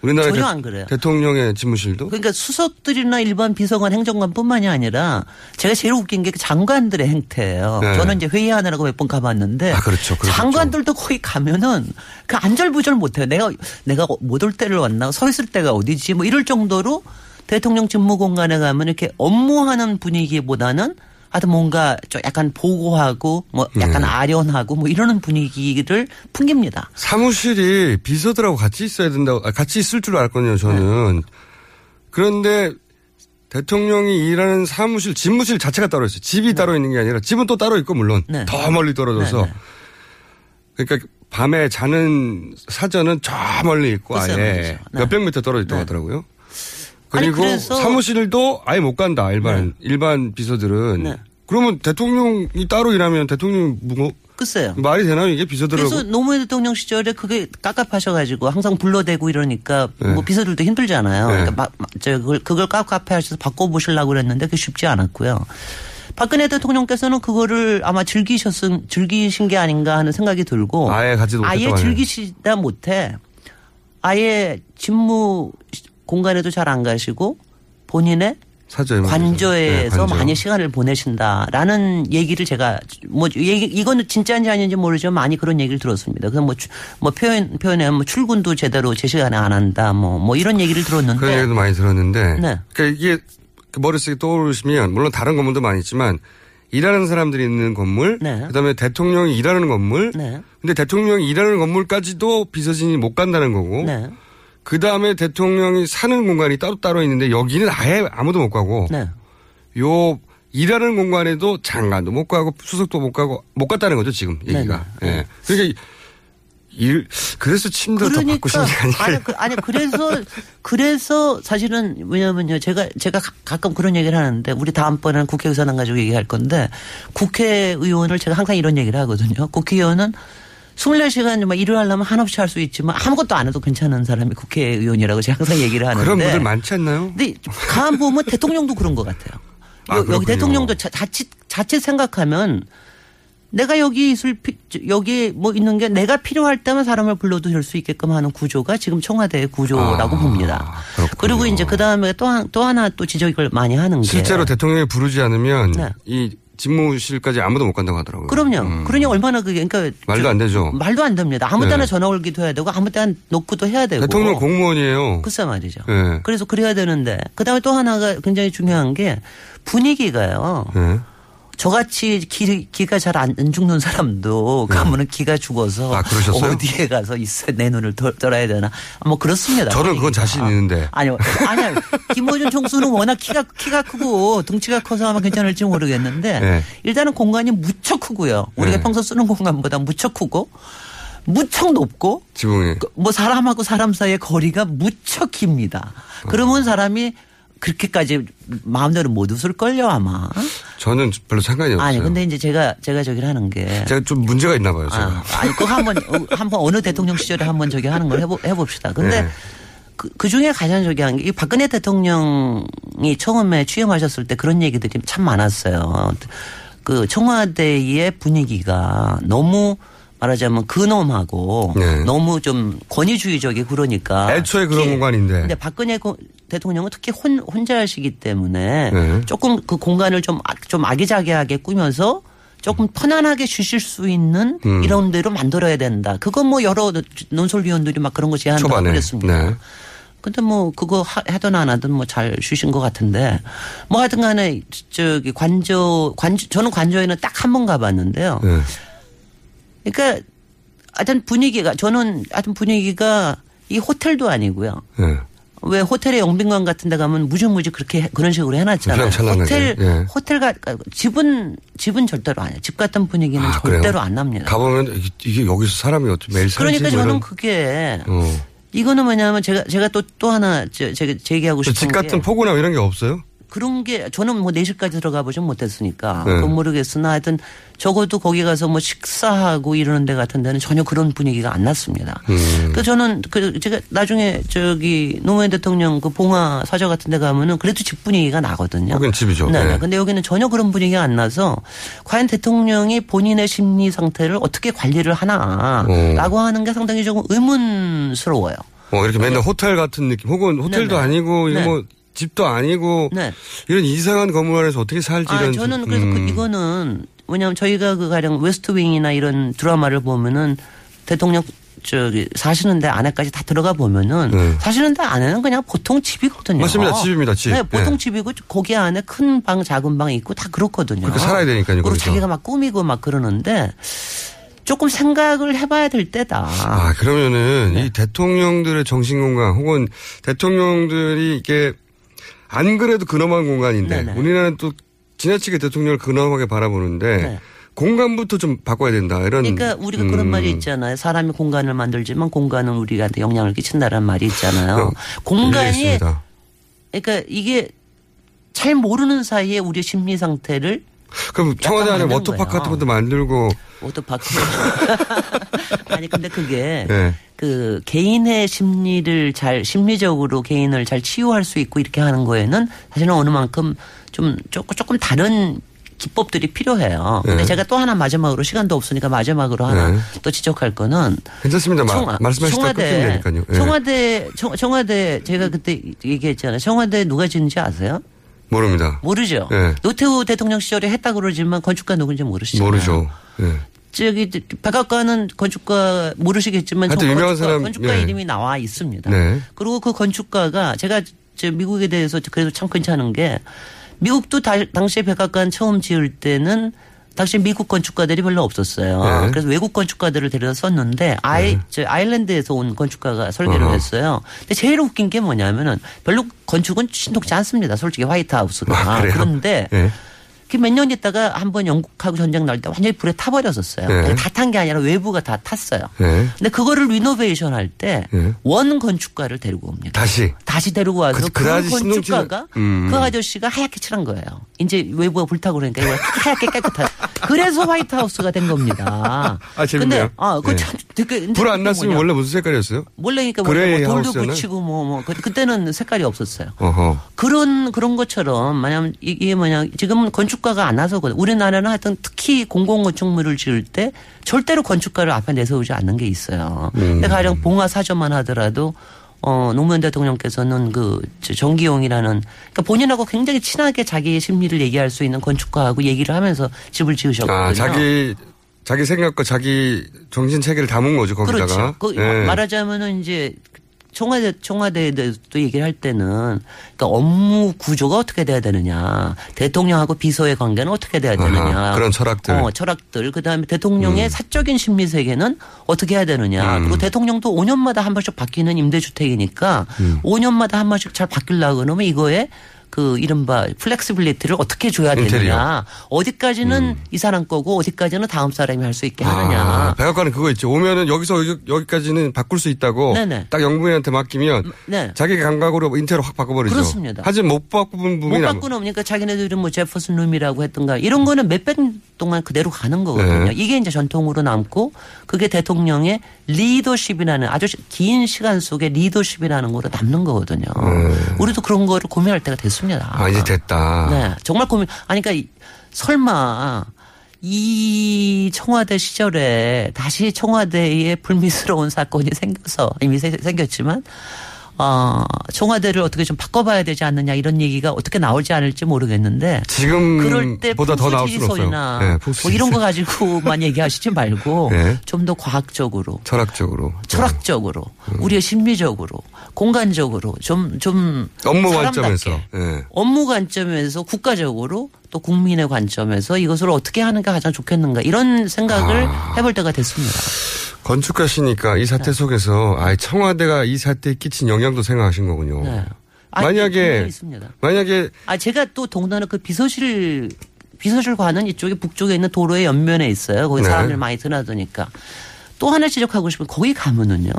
우리나라 전혀 대, 안 그래요. 대통령의 집무실도 그러니까 수석들이나 일반 비서관 행정관뿐만이 아니라 제가 제일 웃긴 게그 장관들의 행태예요. 네. 저는 이제 회의하느라고 몇 번 가봤는데 아, 그렇죠. 그렇죠. 장관들도 거기 가면은 그 안절부절 못해요. 내가 내가 못 올 때를 왔나 서 있을 때가 어디지 뭐 이럴 정도로 대통령 직무 공간에 가면 이렇게 업무하는 분위기보다는 하여튼 뭔가 좀 약간 보고하고 뭐 약간 네. 아련하고 뭐 이러는 분위기를 풍깁니다. 사무실이 비서들하고 같이 있어야 된다고 아, 같이 있을 줄 알았거든요. 저는 네. 그런데 대통령이 일하는 사무실 집무실 자체가 따로 있어요. 집이 따로 있는 게 아니라 집은 또 따로 있고 물론 더 멀리 떨어져서 네, 네. 그러니까 밤에 자는 사전은 저 멀리 있고 글쎄 아예. 네. 몇백 미터 떨어져 있다고 하더라고요. 아니, 그리고 그래서- 사무실도 아예 못 간다 일반 일반 비서들은 네. 그러면 대통령이 따로 일하면 대통령이 뭐 글쎄요. 말이 되나요 이게 비서들하고 그래서 노무현 대통령 시절에 그게 깝깝하셔가지고 항상 불러대고 이러니까 네. 뭐 비서들도 힘들잖아요. 네. 그러니까 저, 그걸, 그걸 깝깝해하셔서 바꿔보시려고 그랬는데 그게 쉽지 않았고요. 박근혜 대통령께서는 그거를 아마 즐기셨은, 즐기신 게 아닌가 하는 생각이 들고. 아예 가지도 아예. 즐기시다 못해 아예 집무 공간에도 잘 안 가시고 본인의 사저에 관저에서 네. 많이 시간을 보내신다라는 얘기를 제가 뭐 얘기 이거는 진짜인지 아닌지 모르지만 많이 그런 얘기를 들었습니다. 그래서 뭐, 추- 뭐 표현 표현에 뭐 출근도 제대로 제 시간에 안 한다 뭐 뭐 이런 얘기를 들었는데 그런 얘기도 많이 들었는데 네. 그러니까 이게 그 머릿속에 떠오르시면 물론 다른 건물도 많이 있지만 일하는 사람들이 있는 건물 그다음에 대통령이 일하는 건물 네. 근데 대통령이 일하는 건물까지도 비서진이 못 간다는 거고 네. 그 다음에 대통령이 사는 공간이 따로따로 있는데 여기는 아예 아무도 못 가고 네. 요 일하는 공간에도 장관도 못 가고 수석도 못 가고 못 갔다는 거죠 지금 얘기가. 네, 예. 그러니까 일 그래서 침대를 더 바꾸신 게 아닐까. 아니, 그, 아니 그래서 그래서 사실은 왜냐면요 제가 제가 가- 가끔 그런 얘기를 하는데 우리 다음번에는 국회의사당 가지고 얘기할 건데 국회의원을 제가 항상 이런 얘기를 하거든요. 국회의원은 24시간 막 일을 하려면 한없이 할 수 있지만 아무것도 안 해도 괜찮은 사람이 국회의원이라고 제가 항상 얘기를 하는데 그런 분들 많지 않나요? 근데 가만 보면 대통령도 그런 것 같아요. 아, 여- 그렇군요. 대통령도 자, 자칫 자칫 생각하면 내가 여기 있을 피- 여기 뭐 있는 게 내가 필요할 때만 사람을 불러도 될 수 있게끔 하는 구조가 지금 청와대의 구조라고 아, 봅니다. 그리고 이제 그 다음에 또, 한- 또 하나 또 지적을 많이 하는 게 실제로 대통령이 부르지 않으면 네. 이 집무실까지 아무도 못 간다고 하더라고요. 그럼요. 그러니 얼마나 그게 그러니까 말도 저- 안 되죠. 말도 안 됩니다. 아무 때나 네. 전화 올기도 해야 되고 아무 때나 놓고도 해야 되고. 대통령 공무원이에요. 글쎄 말이죠. 예. 그래서 그래야 되는데 그다음에 또 하나가 굉장히 중요한 게 분위기가요. 예. 저같이 기, 기가 잘 안 죽는 사람도 가면은 기가 죽어서 네. 아, 그러셨어요? 어디에 가서 있어 내 눈을 덜, 떨어야 되나 뭐 그렇습니다. 저는 그건 자신 있는데. 아니요 아니요 김호준 총수는 워낙 키가 키가 크고 등치가 커서 아마 괜찮을지 모르겠는데 네. 일단은 공간이 무척 크고요. 우리가 네. 평소 쓰는 공간보다 무척 크고 무척 높고 지붕이. 뭐 사람하고 사람 사이의 거리가 무척 깁니다. 그러면 사람이 그렇게까지 마음대로 못 웃을 걸요 아마. 저는 별로 상관이 없어요. 아니 근데 이제 제가 제가 저기를 하는 게 제가 좀 문제가 있나 봐요. 제가. 아, 아니 그거 한번 어, 한번 어느 대통령 시절에 한번 저기 하는 걸 해보, 해봅시다. 근데 네. 그, 그 중에 가장 저기 한게이 박근혜 대통령이 처음에 취임하셨을 때 그런 얘기들이 참 많았어요. 그 청와대의 분위기가 너무 말하자면 근엄하고 네. 너무 좀 권위주의적이 그러니까 애초에 그런 공간인데. 근데 박근혜 고- 대통령은 특히 혼, 혼자시기 때문에 네. 조금 그 공간을 좀, 아- 좀 아기자기하게 꾸며서 조금 편안하게 쉬실 수 있는 음. 이런 데로 만들어야 된다. 그건 뭐 여러 논설위원들이 막 그런 거 제안하고. 그랬습니다. 네. 근데 뭐 그거 하- 하든 안 하든 뭐 잘 쉬신 것 같은데 뭐 하여튼 간에 저기 관저 관저 저는 관저에는 딱 한 번 가봤는데요. 네. 그러니까 하여튼 분위기가 저는 하여튼 분위기가 이 호텔도 아니고요. 네. 왜 호텔의 영빈관 같은 데 가면 무지무지 그렇게 해- 그런 식으로 해놨잖아요. 호텔, 예. 호텔 가, 집은, 집은 절대로 안 해요. 집 같은 분위기는 아, 그래요? 절대로 안 납니다. 가보면 이게, 여기서 사람이 어떻게 매일 살지 그러니까 뭐 저는 이런. 그게 어. 이거는 뭐냐면 제가, 제가 또, 또 하나 제, 제가, 제 얘기하고 싶은 집게 같은 포구나 이런 게 없어요? 그런 게 저는 뭐 4시까지 들어가 보진 못했으니까 네. 그건 모르겠으나 하여튼 적어도 거기 가서 뭐 식사하고 이러는 데 같은 데는 전혀 그런 분위기가 안 났습니다. 음. 그 저는 그 제가 나중에 저기 노무현 대통령 그 봉화 사저 같은 데 가면은 그래도 집 분위기가 나거든요. 거긴 집이죠. 네. 네. 근데 여기는 전혀 그런 분위기가 안 나서 과연 대통령이 본인의 심리 상태를 어떻게 관리를 하나라고 하는 게 상당히 조금 의문스러워요. 어, 이렇게 맨날 호텔 같은 느낌, 혹은 호텔도 네네. 아니고, 이거 네. 뭐, 집도 아니고, 이런 이상한 건물 안에서 어떻게 살지, 아, 이런. 저는 그래서 그 음. 이거는 왜냐하면 저희가 그 가령 웨스트윙이나 이런 드라마를 보면은 대통령 저기 사시는 데 안에까지 다 들어가 보면은 사시는 데 안에는 그냥 보통 집이거든요. 네. 맞습니다. 집입니다, 집. 네, 보통 네. 집이고 거기 안에 큰 방, 작은 방 있고 다 그렇거든요. 그렇게 살아야 되니까요, 그리고 거기서. 자기가 막 꾸미고 막 그러는데 조금 생각을 해봐야 될 때다. 아, 그러면은 네. 이 대통령들의 정신 공간 혹은 대통령들이 이게 안 그래도 근엄한 공간인데 네네. 우리나라는 또 지나치게 대통령을 근엄하게 바라보는데 네. 공간부터 좀 바꿔야 된다. 이런 그러니까 우리가 그런 음, 말이 있잖아요. 사람이 공간을 만들지만 공간은 우리한테 영향을 끼친다는 말이 있잖아요. 공간이 일리있습니다. 그러니까 이게 잘 모르는 사이에 우리 심리 상태를 그럼 청와대 안에 워터파크 거예요. 같은 것도 만들고 워터파크 아니 근데 그게 네. 그 개인의 심리를 잘 심리적으로 개인을 잘 치유할 수 있고 이렇게 하는 거에는 사실은 어느 만큼 좀 조금 조금 다른 기법들이 필요해요. 근데 네. 제가 또 하나 마지막으로 시간도 없으니까 마지막으로 하나 네. 또 지적할 거는 괜찮습니다. 마- 청와- 말씀하시다 되니까요. 예. 청와대 청, 청와대 제가 그때 얘기했잖아요. 청와대 누가 짓는지 아세요? 모릅니다. 모르죠. 예. 노태우 대통령 시절에 했다 그러지만 건축가 누군지 모르시잖아요. 모르죠. 예. 저기 백악관은 건축가 모르시겠지만 하여튼 저 유명한 건축가, 사람, 건축가 예. 이름이 나와 있습니다. 네. 그리고 그 건축가가 제가 저 미국에 대해서 그래도 참 괜찮은 게 미국도 다- 당시에 백악관 처음 지을 때는 당시 미국 건축가들이 별로 없었어요. 네. 그래서 외국 건축가들을 데려다 썼는데 아이 저 아일랜드에서 온 건축가가 설계를 어허. 했어요. 근데 제일 웃긴 게 뭐냐면은 별로 건축은 신통치 않습니다. 솔직히 화이트 하우스가. 아, 그래요? 그런데 예. 몇년 있다가 한 번 영국하고 전쟁 날 때 완전히 불에 타버렸었어요. 네. 다 탄 게 아니라 외부가 다 탔어요. 예. 근데 그거를 renovation 할 때 원 예. 건축가를 데리고 옵니다. 다시. 다시 데리고 와서 그- 그, 그다지 건축가가 음. 그 아저씨가 하얗게 칠한 거예요. 이제 외부가 불타고 그러니까 하얗게 깨끗한. 그래서 화이트하우스가 된 겁니다. 아, 재밌네요. 근데 아, 그 예. 불 안 났으면. 원래 무슨 색깔이었어요? 원래니까 뭐 gray 돌도 house잖아요. 붙이고 뭐, 뭐, 그- 그때는 색깔이 없었어요. 어허. 그런 그런 것처럼 만약 이게 뭐냐 지금 건축가가 안 와서거든. 우리나라는 하여튼 특히 공공건축물을 지을 때 절대로 건축가를 앞에 내세우지 않는 게 있어요. 음. 근데 가령 봉화 사저만 하더라도 어 노무현 대통령께서는 그저 정기용이라는 그러니까 본인하고 굉장히 친하게 자기의 심리를 얘기할 수 있는 건축가하고 얘기를 하면서 집을 지으셨거든요. 아, 자기, 자기 생각과 자기 정신 체계를 담은 거죠, 거기다가. 그렇죠. 그 예. 말하자면은 이제 청와대 청와대에 대해서도 얘기를 할 때는 그러니까 업무 구조가 어떻게 돼야 되느냐, 대통령하고 비서의 관계는 어떻게 돼야 되느냐, 아하, 그런 철학들. 어, 철학들. 그다음에 대통령의 사적인 심리 세계는 어떻게 해야 되느냐. 음. 그리고 대통령도 5년마다 한 번씩 바뀌는 임대주택이니까 음. 5년마다 한 번씩 잘 바뀌려고 그러면 이거에 그 이른바 flexibility를 어떻게 줘야 되느냐. 인테리어. 어디까지는 이 사람 거고 어디까지는 다음 사람이 할 수 있게 하느냐. 아, 백악관은 그거 있죠. 오면은 여기서 여기, 여기 까지는 바꿀 수 있다고. 네네. 딱 영부인한테 맡기면 네. 자기 감각으로 인테리어 확 바꿔버리죠. 그렇습니다. 하지만 못 바꾼 부분이 못 남- 바꾸는 그러니까 자기네들은 뭐 제퍼슨 룸이라고 했던가 이런 거는 몇백 년 동안 그대로 가는 거거든요. 네. 이게 이제 전통으로 남고 그게 대통령의 리더십이라는 아주 긴 시간 속에 리더십이라는 거로 남는 거거든요. 우리도 그런 거를 고민할 때가 됐 습니다. 네. 아, 이제 됐다. 네. 정말 고민. 아니, 그러니까 이- 설마 이 청와대 시절에 다시 청와대에 불미스러운 사건이 생겨서 이미 세- 생겼지만 어, 청와대를 어떻게 좀 바꿔봐야 되지 않느냐 이런 얘기가 어떻게 나올지 않을지 모르겠는데 그럴 때 지금보다 더 나올 수는 없어요. 네, 뭐. 이런 거 가지고만 얘기하시지 말고 네. 좀더 과학적으로 철학적으로. 철학적으로 음. 우리의 심리적으로 공간적으로 좀좀 업무 관점에서. 예. 업무 관점에서 국가적으로 또 국민의 관점에서 이것을 어떻게 하는 게 가장 좋겠는가 이런 생각을 아. 해볼 때가 됐습니다. 건축가시니까 이 네. 사태 속에서 아 청와대가 이 사태에 끼친 영향도 생각하신 거군요. 네. 아, 만약에 있습니다. 만약에 아 제가 또 동남아 그 비서실 비서실관은 이쪽에 북쪽에 있는 도로의 옆면에 있어요. 거기 네. 사람들 많이 드나드니까 또 하나 지적하고 싶은 거기 가면은요.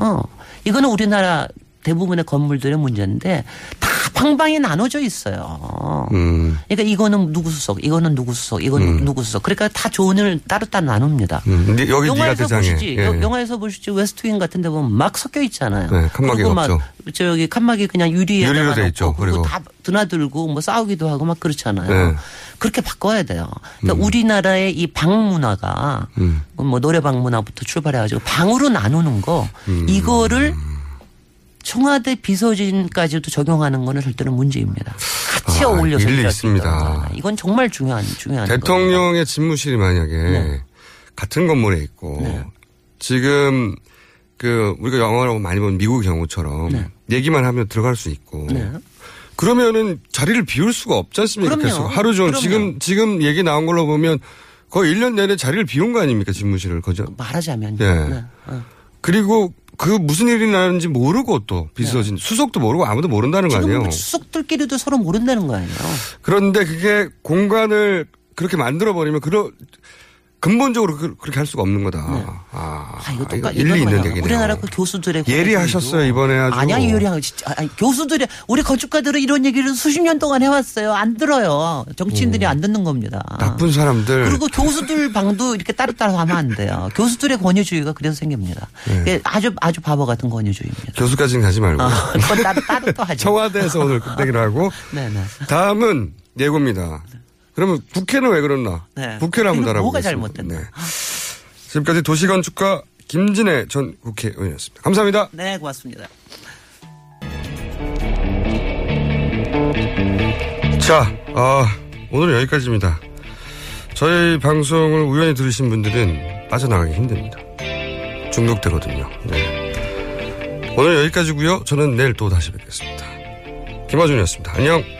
이거는 우리나라 대부분의 건물들의 문제인데 다 방방이 나눠져 있어요. 음. 그러니까 이거는 누구 수석, 이거는 누구 수석, 이거는 누구 수석. 그러니까 다 조언을 따로따로 나눕니다. 음. 여기 영화에서. 보시지, 예. 여- 영화에서 보시지 웨스트윙 같은 데 보면 막 섞여 있잖아요. 네, 막 없죠. 저기 칸막이 그냥 유리에 유리로 돼 있죠. 그리고. 다 드나들고 뭐 싸우기도 하고 막 그렇잖아요. 네. 그렇게 바꿔야 돼요. 그러니까 우리나라의 이 방 문화가 음. 뭐 노래방 문화부터 출발해가지고 방으로 나누는 거 음. 이거를 청와대 비서진까지도 적용하는 거는 절대로 문제입니다. 같이 아, 어울려서 일리 있습니다. 이건 정말 중요한 중요한 거예요. 대통령의 집무실이 만약에 네. 같은 건물에 있고 지금 그 우리가 영화로 많이 본 미국 경우처럼 네. 얘기만 하면 들어갈 수 있고 그러면은 자리를 비울 수가 없지 않습니까? 그럼요. 계속 하루 종일 그럼요. 지금 지금 얘기 나온 걸로 보면 거의 1년 내내 자리를 비운 거 아닙니까? 집무실을 거저. 말하자면 예. 네. 어. 그리고 그 무슨 일이 나는지 모르고 또 비서진 수석도 모르고 아무도 모른다는 거 네. 아니에요. 뭐 수석들끼리도 서로 모른다는 거 아니에요. 그런데 그게 공간을 그렇게 만들어 버리면 그러 근본적으로 그- 그렇게 할 수가 없는 거다. 아, 아, 이거 똑같 일리 있는 얘기네요. 우리나라 그 교수들의 예리하셨어요 이번에 아주. 아니야 예리한 진짜 아니, 교수들이 우리 건축가들은 이런 얘기를 수십 년 동안 해왔어요. 안 들어요. 정치인들이 안 듣는 겁니다. 나쁜 사람들. 그리고 교수들 방도 이렇게 따로따로 하면 안 돼요. 교수들의 권위주의가 그래서 생깁니다. 네. 아주 아주 바보 같은 권위주의입니다. 교수까지는 가지 말고. 아, 그건 따로 따로 또 하죠. 청와대에서 오늘 끝내기로 하고. 네네. 다음은 예고입니다. 그러면 국회는 왜 그랬나? 네. 국회를 한번 달아보겠습니다. 뭐가 잘못됐나? 네. 지금까지 도시건축가 김진애 전 국회의원이었습니다. 감사합니다. 네, 고맙습니다. 자, 아, 오늘은 여기까지입니다. 저희 방송을 우연히 들으신 분들은 빠져나가기 힘듭니다. 중독되거든요. 네. 오늘 여기까지고요. 저는 내일 또 다시 뵙겠습니다. 김화준이었습니다. 안녕.